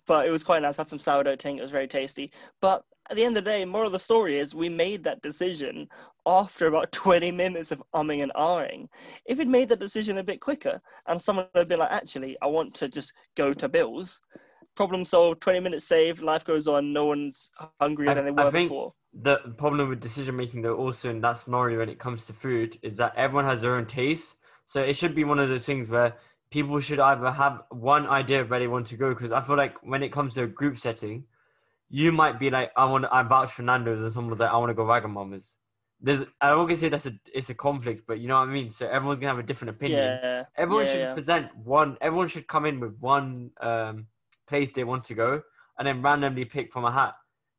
but it was quite nice. Had some sourdough ting. It was very tasty. But at the end of the day, more of the story is we made that decision after about 20 minutes of umming and ahhing. If we'd made the decision a bit quicker and someone had been like, actually, I want to just go to Bill's, problem solved, 20 minutes saved, life goes on, no one's hungrier I, than they were before. The problem with decision making, though, also in that scenario when it comes to food, is that everyone has their own taste. So it should be one of those things where people should either have one idea of where they want to go. Because I feel like when it comes to a group setting, you might be like, I want, I vouch for Nando's, and someone's like, I want to go Wagamama's there's I to say that's a it's a conflict, but you know what I mean. So everyone's gonna have a different opinion. Yeah. Everyone yeah, should yeah. present one. Everyone should come in with one um, place they want to go, and then randomly pick from a hat.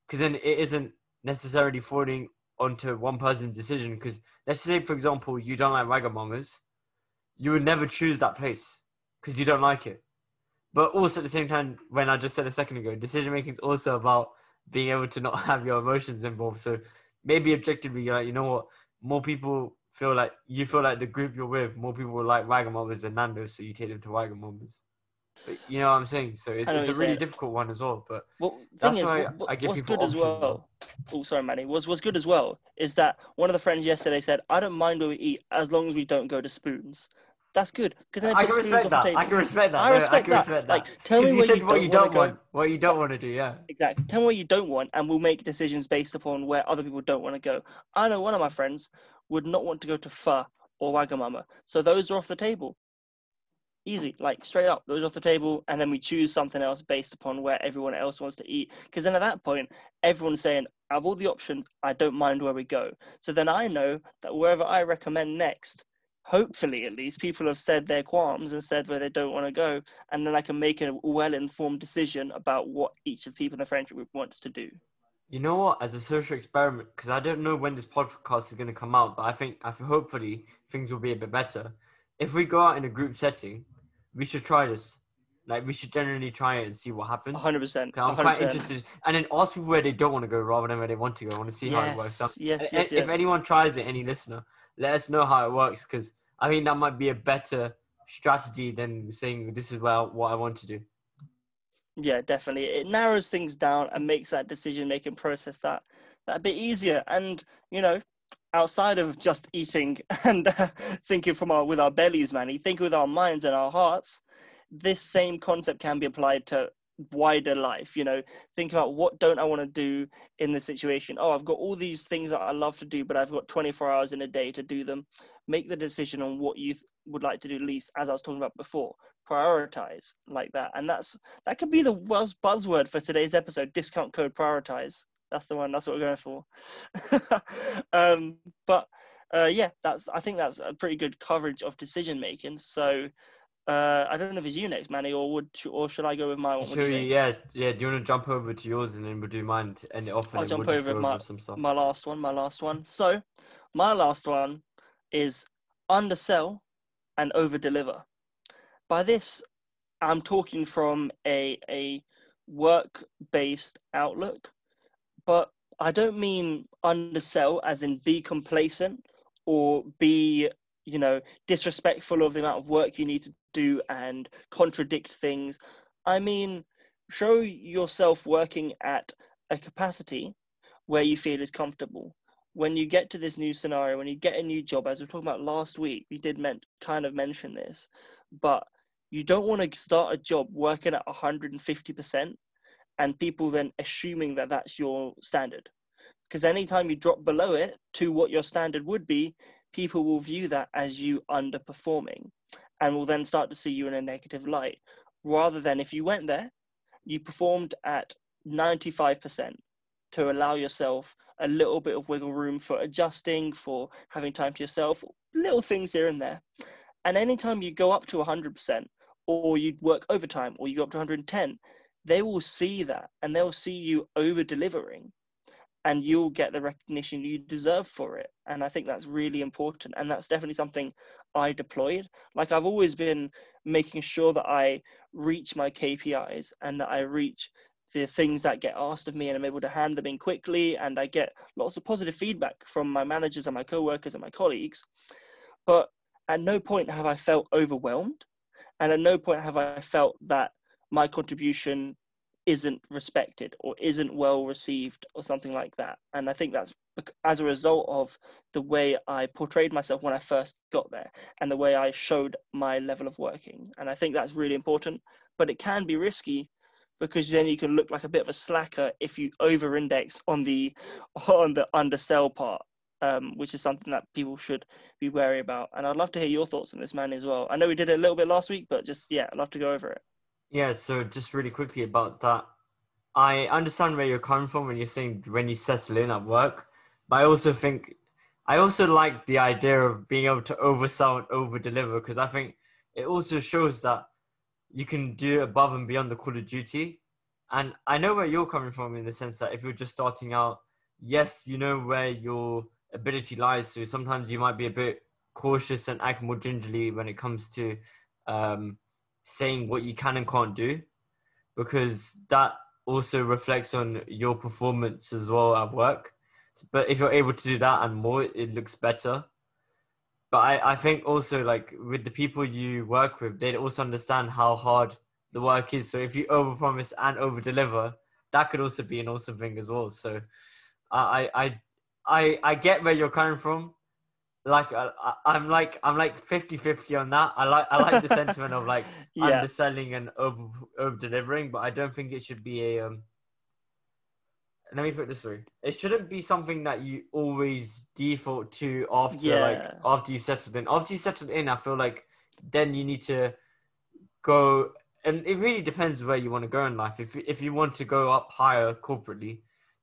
Because then it isn't necessarily falling onto one person's decision. Because let's say, for example, you don't like Wagamama's, you would never choose that place because you don't like it. But also at the same time, when I just said a second ago, decision making is also about being able to not have your emotions involved. So maybe objectively, you're like, you know what, more people feel like you feel like the group you're with, more people will like Wagamamas than Nando's, so you take them to Wagamamas. But you know what I'm saying? So it's, it's a really saying. difficult one as well. But Well, That's thing is, why what, I give what's people good as well. Oh, sorry, Manny. Was what's good as well is that one of the friends yesterday said, "I don't mind where we eat as long as we don't go to spoons." That's good because then I can respect that. I can respect that. I No, respect can that. respect that. Like, tell me said you what you don't go. want, what you don't want to do. Yeah. Exactly. Tell me what you don't want, and we'll make decisions based upon where other people don't want to go. I know one of my friends would not want to go to Pho or Wagamama, so those are off the table. Easy, like straight up, those are off the table, and then we choose something else based upon where everyone else wants to eat. Because then at that point, everyone's saying, "I have all the options, I don't mind where we go." So then I know that wherever I recommend next, hopefully at least, people have said their qualms and said where they don't want to go, and then I can make a well-informed decision about what each of the people in the friendship group wants to do. You know what? As a social experiment, because I don't know when this podcast is going to come out, but I think, I think hopefully things will be a bit better. If we go out in a group setting, we should try this. Like we should generally try it and see what happens. 100%. 'Cause I'm 100%. quite interested, and then ask people where they don't want to go rather than where they want to go. I want to see how it works out. Yes, yes, And yes, yes. If anyone tries it, any listener, let us know how it works because I think that might be a better strategy than saying this is well what I want to do. Yeah, definitely. It narrows things down and makes that decision making process that that a bit easier. And you know, outside of just eating and uh, thinking from our with our bellies, Manny, think with our minds and our hearts. This same concept can be applied to wider life. You know, think about what don't I want to do in this situation. Oh, I've got all these things that I love to do, but I've got 24 hours in a day to do them. Make the decision on what you th- would like to do least, as I was talking about before. Prioritize like that, and that's that could be the buzz buzzword for today's episode. Discount code prioritize. That's the one. That's what we're going for. um, but uh, yeah, that's. I think that's a pretty good coverage of decision making. So uh, I don't know if it's you next, Manny, or would or should I go with my one? What do So you think? yeah, yeah. Do you want to jump over to yours and then we'll do mine to end it off? And I'll jump we'll over my- over some stuff. my last one, my last one. So, my last one is undersell and over deliver. By this, I'm talking from a a work based outlook, but I don't mean undersell as in be complacent or be you know disrespectful of the amount of work you need to do and contradict things. I mean show yourself working at a capacity where you feel is comfortable. When you get to this new scenario, when you get a new job, as we were talking about last week, we did meant kind of mention this, but you don't want to start a job working at 150% and people then assuming that that's your standard. Because anytime you drop below it to what your standard would be, people will view that as you underperforming and will then start to see you in a negative light. Rather than if you went there, you performed at 95% to allow yourself a little bit of wiggle room for adjusting, for having time to yourself, little things here and there. And anytime you go up to 100%, or you work overtime, or you go up to 110, they will see that and they'll see you over delivering and you'll get the recognition you deserve for it. And I think that's really important. And that's definitely something I deployed. Like I've always been making sure that I reach my KPIs and that I reach the things that get asked of me and I'm able to hand them in quickly and I get lots of positive feedback from my managers and my co-workers and my colleagues. But at no point have I felt overwhelmed and at no point have I felt that my contribution isn't respected or isn't well received or something like that. And I think that's as a result of the way I portrayed myself when I first got there and the way I showed my level of working. And I think that's really important, but it can be risky because then you can look like a bit of a slacker if you over index on the on the undersell part. Um, which is something that people should be wary about. And I'd love to hear your thoughts on this, man, as well. I know we did it a little bit last week, but just yeah, I'd love to go over it. Yeah, so just really quickly about that. I understand where you're coming from when you're saying when you settle in at work, but I also think I also like the idea of being able to oversell and over deliver because I think it also shows that you can do above and beyond the call of duty. And I know where you're coming from in the sense that if you're just starting out, yes, you know where your ability lies. So sometimes you might be a bit cautious and act more gingerly when it comes to um, saying what you can and can't do, because that also reflects on your performance as well at work. But if you're able to do that and more, it looks better. But I, I think also like with the people you work with, they also understand how hard the work is. So if you overpromise and overdeliver, that could also be an awesome thing as well. So I I I I get where you're coming from. Like I, I'm like I'm like 50-50 on that. I like I like the sentiment of like yeah. underselling and over over delivering, but I don't think it should be a um let me put this way. It shouldn't be something that you always default to after yeah. like after you settled in. After you settled in, I feel like then you need to go and it really depends where you want to go in life. If if you want to go up higher corporately,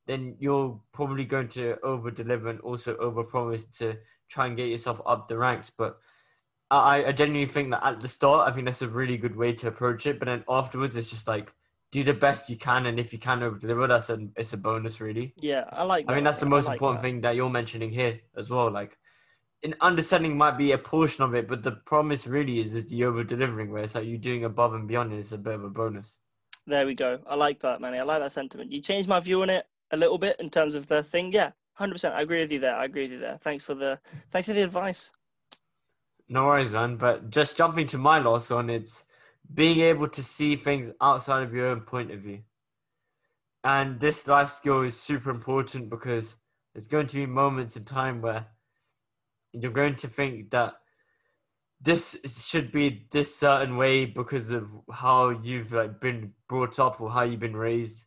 then you're probably going to over deliver and also over promise to try and get yourself up the ranks. But I, I genuinely think that at the start, I think that's a really good way to approach it. But then afterwards, it's just like do the best you can, and if you can over deliver, that's a it's a bonus, really. Yeah, I like. That. I mean, that's the most like important that. thing that you're mentioning here as well. Like, in understanding might be a portion of it, but the promise really is is the over delivering, where it's like you doing above and beyond is a bit of a bonus. There we go. I like that, Manny. I like that sentiment. You changed my view on it a little bit in terms of the thing. Yeah, hundred percent. I agree with you there. I agree with you there. Thanks for the thanks for the advice. No worries, man. But just jumping to my last on it's being able to see things outside of your own point of view. And this life skill is super important because there's going to be moments in time where you're going to think that this should be this certain way because of how you've like been brought up or how you've been raised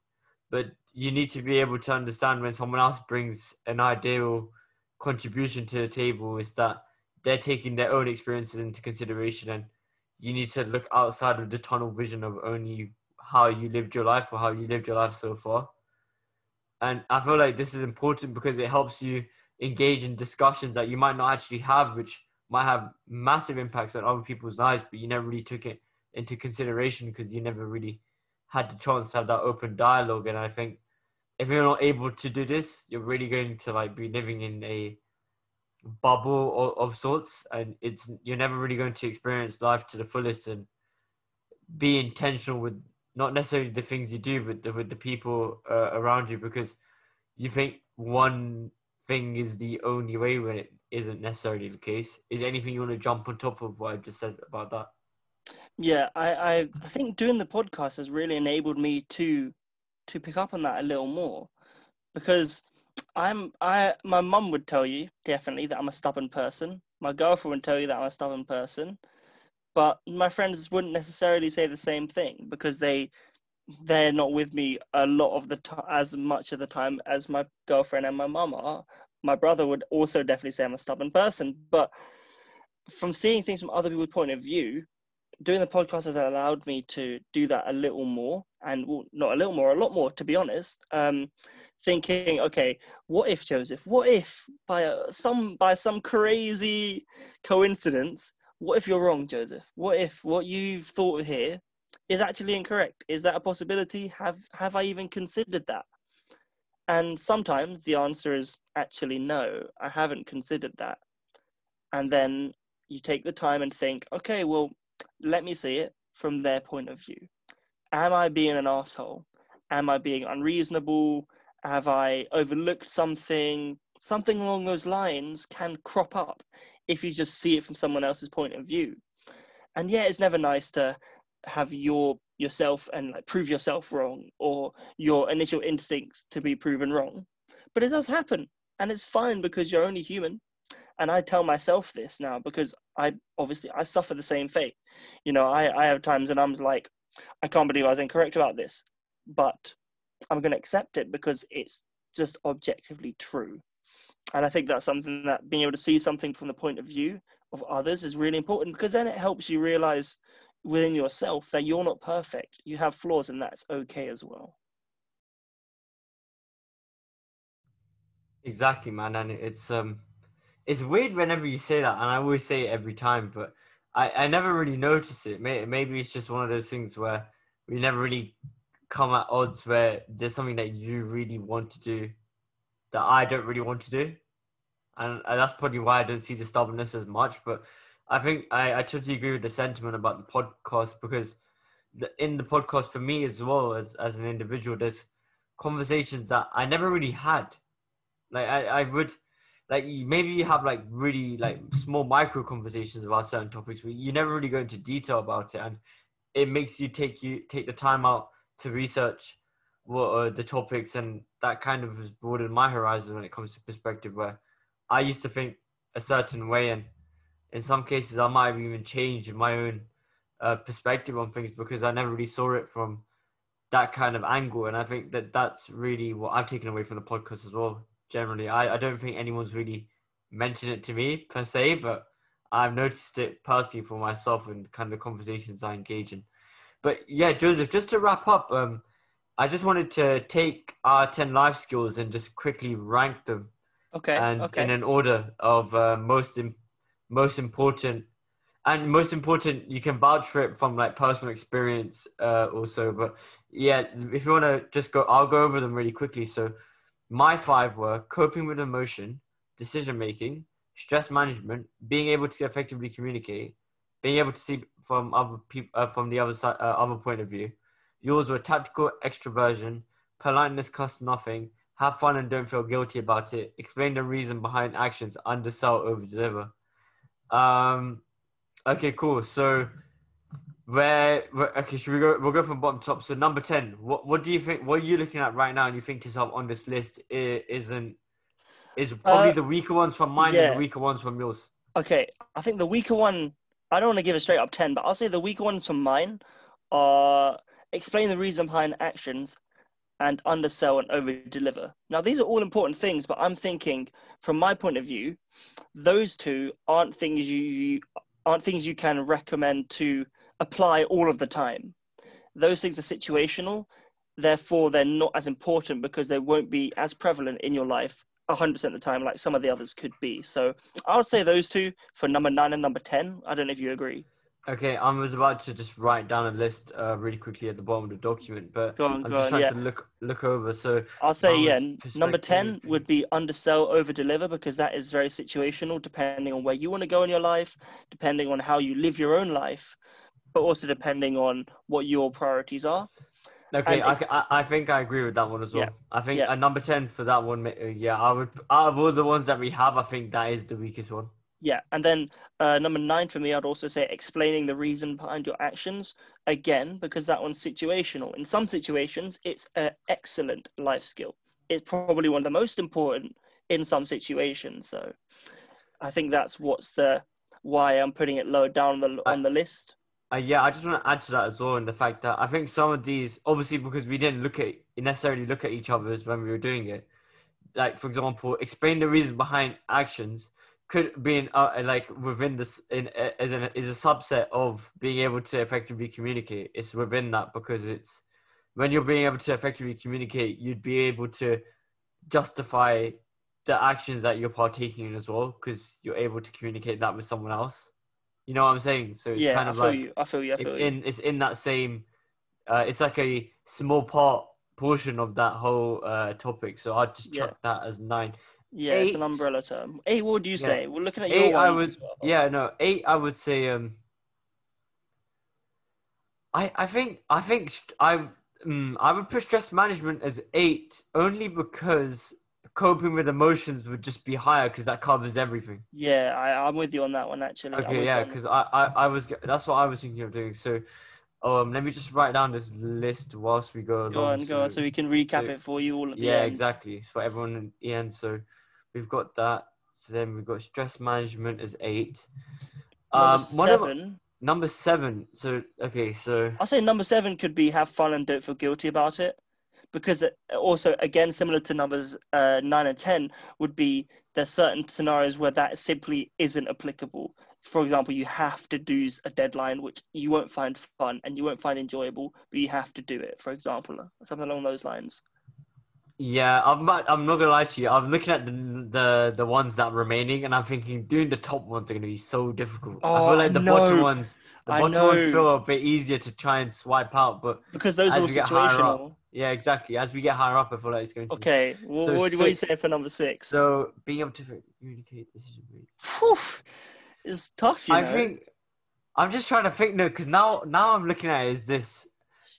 but you need to be able to understand when someone else brings an ideal contribution to the table is that they're taking their own experiences into consideration and you need to look outside of the tunnel vision of only how you lived your life or how you lived your life so far. And I feel like this is important because it helps you engage in discussions that you might not actually have, which might have massive impacts on other people's lives, but you never really took it into consideration because you never really had the chance to have that open dialogue. And I think if you're not able to do this, you're really going to like be living in a bubble of, of sorts and it's you're never really going to experience life to the fullest and be intentional with not necessarily the things you do but the, with the people uh, around you because you think one thing is the only way when it isn't necessarily the case is anything you want to jump on top of what I've just said about that yeah i i, I think doing the podcast has really enabled me to to pick up on that a little more because I'm I my mum would tell you definitely that I'm a stubborn person. My girlfriend would tell you that I'm a stubborn person. But my friends wouldn't necessarily say the same thing because they they're not with me a lot of the time as much of the time as my girlfriend and my mum are. My brother would also definitely say I'm a stubborn person, but from seeing things from other people's point of view, doing the podcast has allowed me to do that a little more and well, not a little more a lot more to be honest. Um, thinking okay what if joseph what if by a, some by some crazy coincidence what if you're wrong joseph? What if what you've thought here is actually incorrect? Is that a possibility? Have have i even considered that? And sometimes the answer is actually no i haven't considered that. And then you take the time and think okay well let me see it from their point of view. Am I being an asshole? Am I being unreasonable? Have I overlooked something? Something along those lines can crop up if you just see it from someone else's point of view. And yeah, it's never nice to have your yourself and like prove yourself wrong or your initial instincts to be proven wrong. But it does happen and it's fine because you're only human and I tell myself this now because I obviously I suffer the same fate. You know, I, I have times and I'm like, I can't believe I was incorrect about this, but I'm going to accept it because it's just objectively true. And I think that's something that being able to see something from the point of view of others is really important because then it helps you realize within yourself that you're not perfect. You have flaws and that's okay as well. Exactly, man. And it's um it's weird whenever you say that, and I always say it every time, but I, I never really notice it. Maybe it's just one of those things where we never really come at odds where there's something that you really want to do that I don't really want to do. and, that's probably why I don't see the stubbornness as much. But I think I, I totally agree with the sentiment about the podcast because the, in the podcast for me as well as as an individual, there's conversations that I never really had. Like I, I would like maybe you have like really like small micro conversations about certain topics, but you never really go into detail about it, and it makes you take you take the time out to research what are the topics, and that kind of has broadened my horizon when it comes to perspective. Where I used to think a certain way, and in some cases, I might have even changed my own uh, perspective on things because I never really saw it from that kind of angle. And I think that that's really what I've taken away from the podcast as well. Generally, I, I don't think anyone's really mentioned it to me per se, but I've noticed it personally for myself and kind of the conversations I engage in. But yeah, Joseph, just to wrap up, um, I just wanted to take our 10 life skills and just quickly rank them. Okay. And okay. in an order of uh, most Im- most important and most important you can vouch for it from like personal experience uh, also but yeah if you want to just go i'll go over them really quickly so my five were coping with emotion decision making stress management being able to effectively communicate being able to see from other people uh, from the other side uh, other point of view yours were tactical extroversion politeness costs nothing have fun and don't feel guilty about it explain the reason behind actions undersell over deliver um, okay, cool. So, where, where? Okay, should we go? We'll go from bottom to top. So, number ten. What What do you think? What are you looking at right now? And you think to yourself on this list isn't is probably Uh, the weaker ones from mine yeah. and the weaker ones from yours. Okay, I think the weaker one. I don't want to give a straight up ten, but I'll say the weaker ones from mine are explain the reason behind actions and undersell and over deliver. Now, these are all important things, but I'm thinking from my point of view, those two aren't things you aren't things you can recommend to apply all of the time. Those things are situational, therefore they're not as important because they won't be as prevalent in your life 100% of the time like some of the others could be. So I would say those two for number nine and number 10. I don't know if you agree. Okay, I was about to just write down a list uh, really quickly at the bottom of the document, but on, I'm just on, trying yeah. to look look over. So I'll say, yeah, number 10 would be undersell, over deliver because that is very situational depending on where you want to go in your life, depending on how you live your own life, but also depending on what your priorities are. Okay, I, I, I think I agree with that one as well. Yeah, I think yeah. uh, number 10 for that one, yeah, I would, out of all the ones that we have, I think that is the weakest one. Yeah, and then uh, number nine for me, I'd also say explaining the reason behind your actions again because that one's situational. In some situations, it's an excellent life skill. It's probably one of the most important in some situations, though. I think that's what's the why I'm putting it low down the on the list. Uh, yeah, I just want to add to that as well, in the fact that I think some of these, obviously, because we didn't look at necessarily look at each other's when we were doing it. Like, for example, explain the reason behind actions could be in, uh, like within this in as an is a subset of being able to effectively communicate. It's within that because it's when you're being able to effectively communicate, you'd be able to justify the actions that you're partaking in as well because you're able to communicate that with someone else. You know what I'm saying? So it's yeah, kind I of feel like you. I feel you. I it's you. in it's in that same uh, it's like a small part portion of that whole uh, topic so i'd just Yeah. chuck that as nine yeah, it's an umbrella term. Hey, what would you Yeah. say? We're looking at your eight i would well. yeah no eight i would say um i i think i think i mm, i would put stress management as eight only because coping with emotions would just be higher because that covers everything Yeah, I, I'm with you on that one actually. Okay yeah because I, I i was that's what i was thinking of doing so um let me just write down this list whilst we go along Go on, go on, so we can recap so- it for you all at the Yeah, end. exactly. For everyone in the end. So we've got that. So then we've got stress management as eight. Number Um, of seven, number seven. So okay, so I'll say number seven could be have fun and don't feel guilty about it. Because also, again, similar to numbers uh, nine and 10, would be there's certain scenarios where that simply isn't applicable. For example, you have to do a deadline, which you won't find fun and you won't find enjoyable, but you have to do it, for example, something along those lines. yeah, I'm not, I'm not gonna lie to you. I'm looking at the the the ones that are remaining, and I'm thinking doing the top ones are gonna be so difficult. I Oh, feel like I the bottom know. ones, the I bottom ones feel a bit easier to try and swipe out. But Because those are all higher up, situational. Yeah, exactly. As we get higher up, I feel like it's going to. Okay, what, So what, what are you saying for number six? So being able to communicate decision making. It's tough, you I know. think I'm just trying to think no, because now now I'm looking at it is this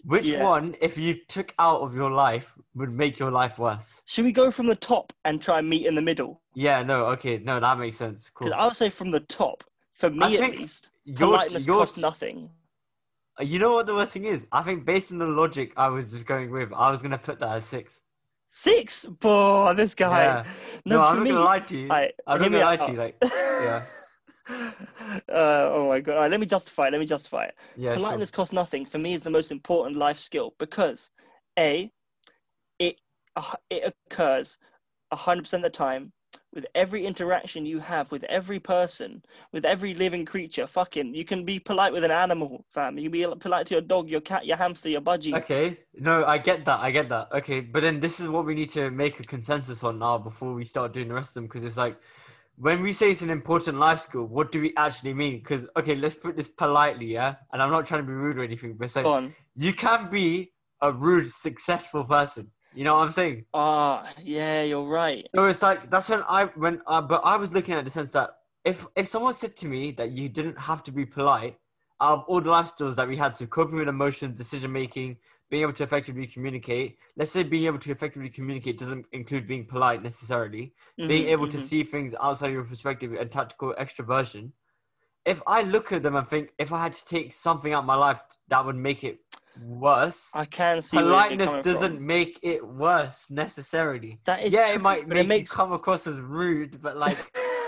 which Yeah. one, if you took out of your life, would make your life worse? Should we go from the top and try and meet in the middle? Yeah, no, okay, no, that makes sense. Cool. I would say from the top, for me I at least, Your, politeness your, costs nothing. You know what the worst thing is? I think based on the logic I was just going with, I was gonna put that as six. Six? Boy, this guy. Yeah. No, No, I'm not me, gonna lie to you. I, I'm not gonna lie out. to you, like yeah. uh, oh my god! All right, let me justify it. Let me justify it. yeah. sure. Politeness costs nothing. For me, is the most important life skill because, a, it uh, it occurs hundred percent of the time with every interaction you have with every person, with every living creature. Fucking, you can be polite with an animal, fam. You can be polite to your dog, your cat, your hamster, your budgie. Okay, no, I get that. I get that. Okay, but then this is what we need to make a consensus on now before we start doing the rest of them because it's like when we say it's an important life skill, what do we actually mean? Because okay, let's put this politely, yeah. And I'm not trying to be rude or anything, but it's like you can be a rude, successful person. You know what I'm saying? Ah, yeah, you're right. So it's like that's when I when uh, but I was looking at the sense that if if someone said to me that you didn't have to be polite, out of all the life skills that we had, so coping with emotions, decision making, being able to effectively communicate. Let's say being able to effectively communicate doesn't include being polite necessarily. being Mhm, able to mhm. see things outside your perspective and tactical extroversion. If I look at them and think if I had to take something out of my life that would make it worse, I can see politeness doesn't from. make it worse necessarily. That is yeah, true, it might make it makes you come across as rude, but like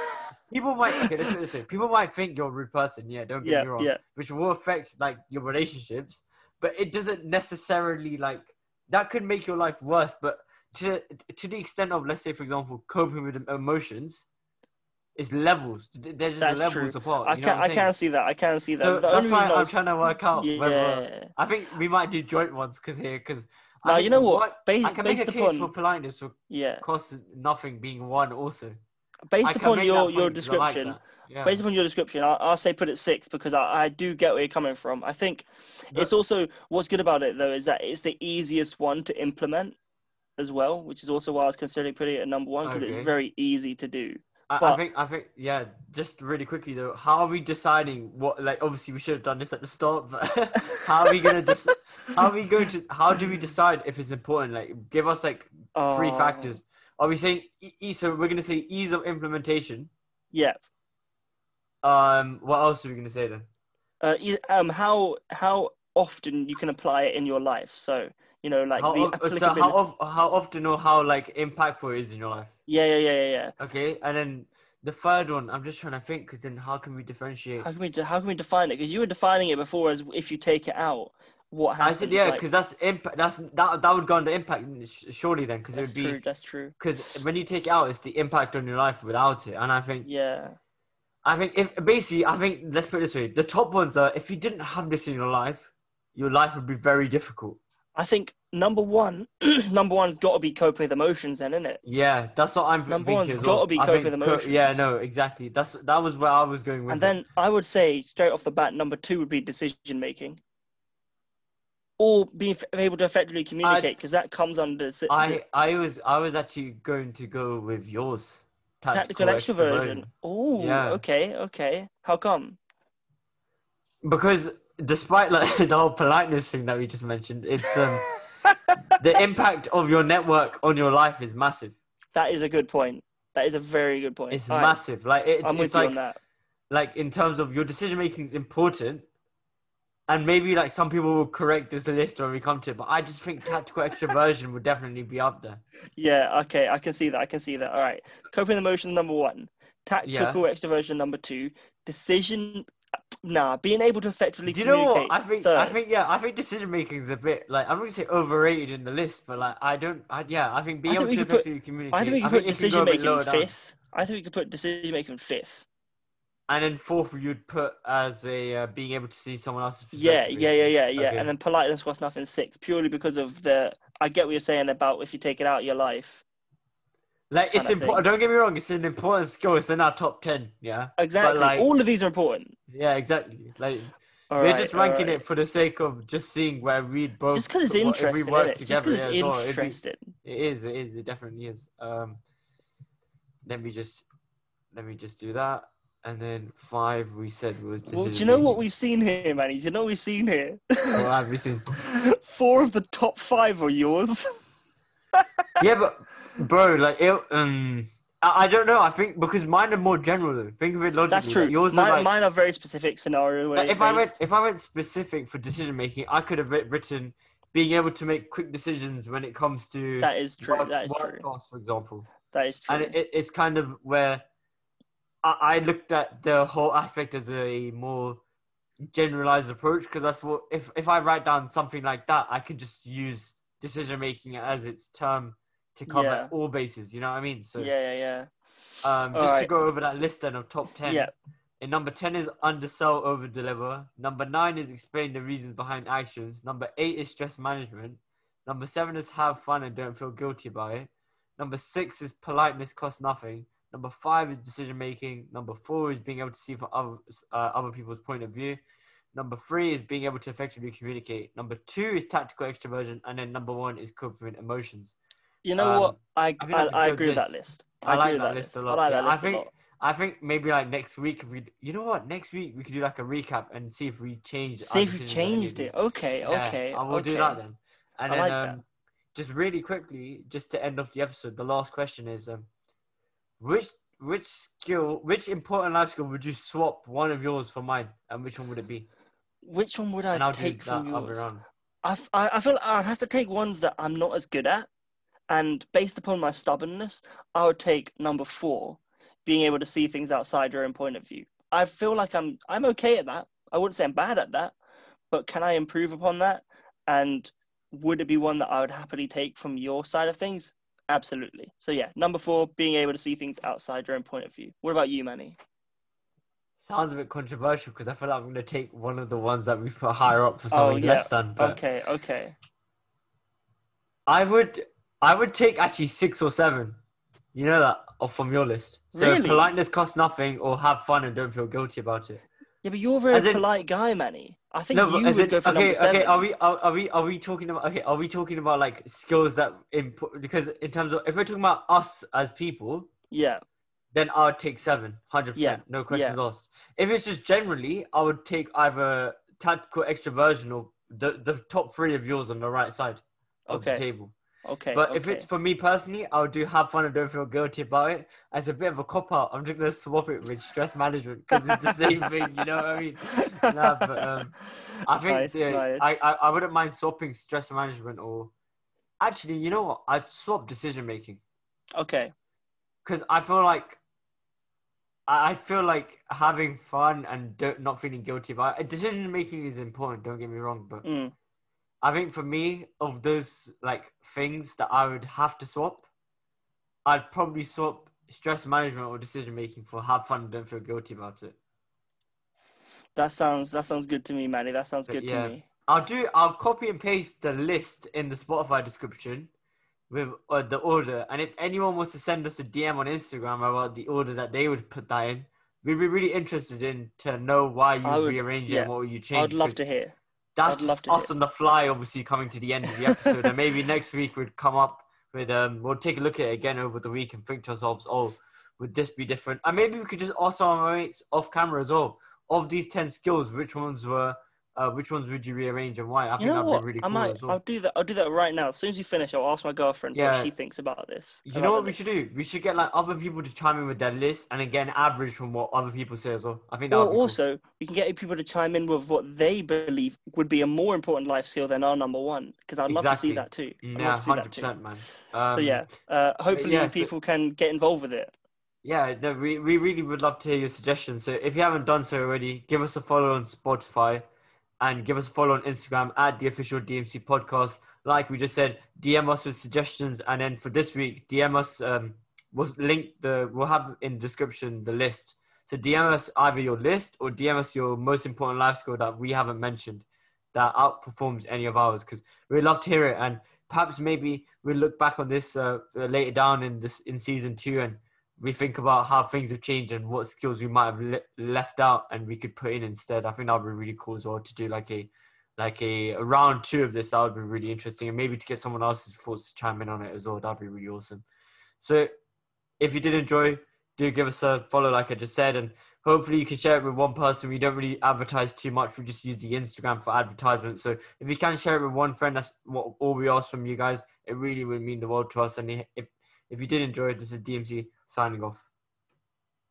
people might okay, let's put this way. People might think you're a rude person, yeah, don't get yeah, me wrong. yeah. Which will affect like your relationships, but it doesn't necessarily like that could make your life worse, but to to the extent of let's say for example coping with emotions is levels they're just That's levels true. apart I you know can what I can see that. I can't see that. so the that's why I i'm was- trying to work out whether yeah. i think we might do joint ones because here because Now you know what? Based, i can make based a case upon for politeness for yeah, cost nothing being one also based upon your your I like description, yeah. based upon your description, I'll, I'll say put it six because I, I do get where you're coming from. I think it's also what's good about it though is that it's the easiest one to implement as well, which is also why I was considering putting it at number one because Okay. it's very easy to do. I, I think I think yeah. Just really quickly though, how are we deciding what? Like, obviously we should have done this at the start, but how are we gonna? Dis- how are we going to? How do we decide if it's important? Like, give us like three Oh, factors. Are we saying e- e- so? We're gonna say ease of implementation. Yeah. Um, what else are we gonna say then? Uh, e- um, how how often you can apply it in your life? So you know, like how, the of- so how, of, how often or how like impactful it is in your life? Yeah, yeah, yeah, yeah, yeah. Okay, and then the third one, I'm just trying to think. 'cause then how can we differentiate? How can we de- how can we define it? Because you were defining it before as if you take it out, what I happens? said yeah, like- because that's impact. That's that that would go under impact surely then, because it would be true. That's true. because when you take it out, it's the impact on your life without it. And I think, Yeah. I think, if basically, I think let's put it this way: the top ones are if you didn't have this in your life, your life would be very difficult. I think number one, number one's got to be coping with emotions, then, isn't it? Yeah, that's what I'm thinking Number one's as gotta be coping with co- Yeah, no, exactly. That's that was where I was going with. And it. then I would say straight off the bat, number two would be decision making, or being able to effectively communicate, because that comes under I I was I was actually going to go with yours. tactical extroversion. Oh, Yeah. okay, okay. How come? Because despite like the whole politeness thing that we just mentioned, it's um the impact of your network on your life is massive. That is a good point. That is a very good point. It's All right, massive. Like it's, I'm with it's you like on that. like in terms of your decision making is important, and maybe like some people will correct this list when we come to it. But I just think tactical extroversion would definitely be up there. Yeah, okay, I can see that. I can see that. All right. Coping emotions number one. Tactical extroversion number two. Decision nah, being able to effectively Do you know what? I think third. I think yeah, I think decision making is a bit like I'm not gonna say overrated in the list, but like I don't. I, yeah, I think being think able to could put- effectively communicate. I think we could put decision making lower down- fifth. I think we could put decision making fifth. And then fourth, you'd put as a uh, being able to see someone else's. Yeah, yeah, yeah, yeah, yeah. Okay. And then politeness costs nothing sixth, purely because of the. I get what you're saying about if you take it out of your life. Like it's important. Don't get me wrong. It's an important skill. It's in our top ten. Yeah. Exactly. like- All of these are important. Yeah. Exactly. Like All We're right, just ranking right. it for the sake of just seeing where we'd both. Just because it's we interesting, work innit? Just together because it's well, interesting. It is. It is. It definitely is. Um, let me just let me just do that, and then five we said was. Well, do you know what we've seen here, Manny? Do you know what we've seen here? What have we seen? Four of the top five are yours. Yeah, but bro, like it, um, I, I don't know. I think because mine are more general. Though. Think of it logically. That's true. like, yours mine, are like, mine are very specific scenario. like, if I went if I went specific for decision making, I could have written being able to make quick decisions when it comes to that is true. work, that is true. for example. That is true. and it- it's kind of where I, I looked at the whole aspect as a more generalized approach because I thought if if I write down something like that, I could just use decision making as its term to cover Yeah. all bases. You know what I mean? So yeah, yeah, yeah. um, just to go over that list then of top ten. Yeah. In number ten is undersell, over deliver. Number nine is explain the reasons behind actions. Number eight is stress management. Number seven is have fun and don't feel guilty about it. Number six is politeness costs nothing. Number five is decision making. Number four is being able to see from other uh, other people's point of view. Number three is being able to effectively communicate. Number two is tactical extroversion, and then number one is coping with emotions. You know what? Um, I I I, a I agree with that list. list. I I, like agree with that that list a lot. I like Yeah, that I think- a lot. I think maybe like next week, if we, you know what, next week we could do like a recap and see if we changed. our See if you decisions on any of changed it. Okay, Yeah, okay. I will okay. do that then. And I then, like um, that. just really quickly, just to end off the episode, the last question is, um, which which skill, which important life skill would you swap one of yours for mine, and which one would it be? Which one would I take from yours? I, f- I I feel I'd have to take ones that I'm not as good at, and based upon my stubbornness, I would take number four, being able to see things outside your own point of view. I feel like I'm I'm okay at that. I wouldn't say I'm bad at that, but can I improve upon that? And would it be one that I would happily take from your side of things? Absolutely. So yeah, number four, being able to see things outside your own point of view. What about you, Manny? Sounds a bit controversial because I feel like I'm going to take one of the ones that we put higher up for Oh, something yeah. less than. But Okay, okay. I would, I would take actually six or seven. You know that off from your list. So Really? politeness costs nothing, or have fun and don't feel guilty about it. Yeah, but you're a very As in- polite guy, Manny. I think no, you would in, go for okay, number seven. okay. Are we, are, are we, are we talking about? Okay, are we talking about like skills that input? Because in terms of, if we're talking about us as people, Yeah, then I would take seven, hundred Yeah, percent, no questions asked. If it's just generally, I would take either tactical extroversion or the the top three of yours on the right side of the table. okay. But okay. if it's for me personally, I would do have fun and don't feel guilty about it. As a bit of a cop out, I'm just gonna swap it with stress management because it's the same thing. You know what I mean? Nah, but, um, I think Nice, yeah, nice. I, I I wouldn't mind swapping stress management or actually, you know what? I'd swap decision making okay, because I feel like I feel like having fun and don't, not feeling guilty about it. Decision making is important. Don't get me wrong, but mm, I think for me, of those like things that I would have to swap, I'd probably swap stress management or decision making for have fun and don't feel guilty about it. that sounds that sounds good to me, Manny. That sounds But good yeah. to me. I'll do. I'll copy and paste the list in the Spotify description with uh, the order. And if anyone wants to send us a DM on Instagram about the order that they would put that in, we'd be really interested in to know why you would- rearrange it yeah. and what you change. I'd love to hear. That's love to us hear. on the fly, obviously coming to the end of the episode, and maybe next week we'd come up with um, we'll take a look at it again over the week and think to ourselves, oh, would this be different? And maybe we could just ask our mates off camera as well. Of these ten skills, which ones were, uh, which ones would you rearrange and why? I You think that'd what? be really I might. as well. I'll do that. I'll do that right now. As soon as you finish, I'll ask my girlfriend Yeah. what she thinks about this. You about know what we should do? We should get like other people to chime in with their list and again average from what other people say as well. I think Or would be cool. also, we can get people to chime in with what they believe would be a more important life skill than our number one. Because I'd love to see that too. I'd Yeah, love to see hundred percent, man. Um, so yeah, uh, hopefully yeah, so- people can get involved with it. Yeah, no, we, we really would love to hear your suggestions. So if you haven't done so already, give us a follow on Spotify and give us a follow on Instagram at the official DMC podcast. Like we just said, DM us with suggestions, and then for this week, DM us. Um, we'll link the we'll have in description the list. So DM us either your list or DM us your most important life skill that we haven't mentioned that outperforms any of ours because we'd love to hear it and perhaps maybe we'll look back on this uh, later down in this in season two and we think about how things have changed and what skills we might have le- left out and we could put in instead. I think that would be really cool as well to do like a like a, a round two of this. That would be really interesting, and maybe to get someone else's thoughts to chime in on it as well. That'd be really awesome. So, if you did enjoy, do give us a follow, like I just said, and hopefully you can share it with one person. We don't really advertise too much. We just use the Instagram for advertisement. So if you can share it with one friend, that's what all we ask from you guys. It really would mean the world to us. And if if you did enjoy it, this is DMC signing off.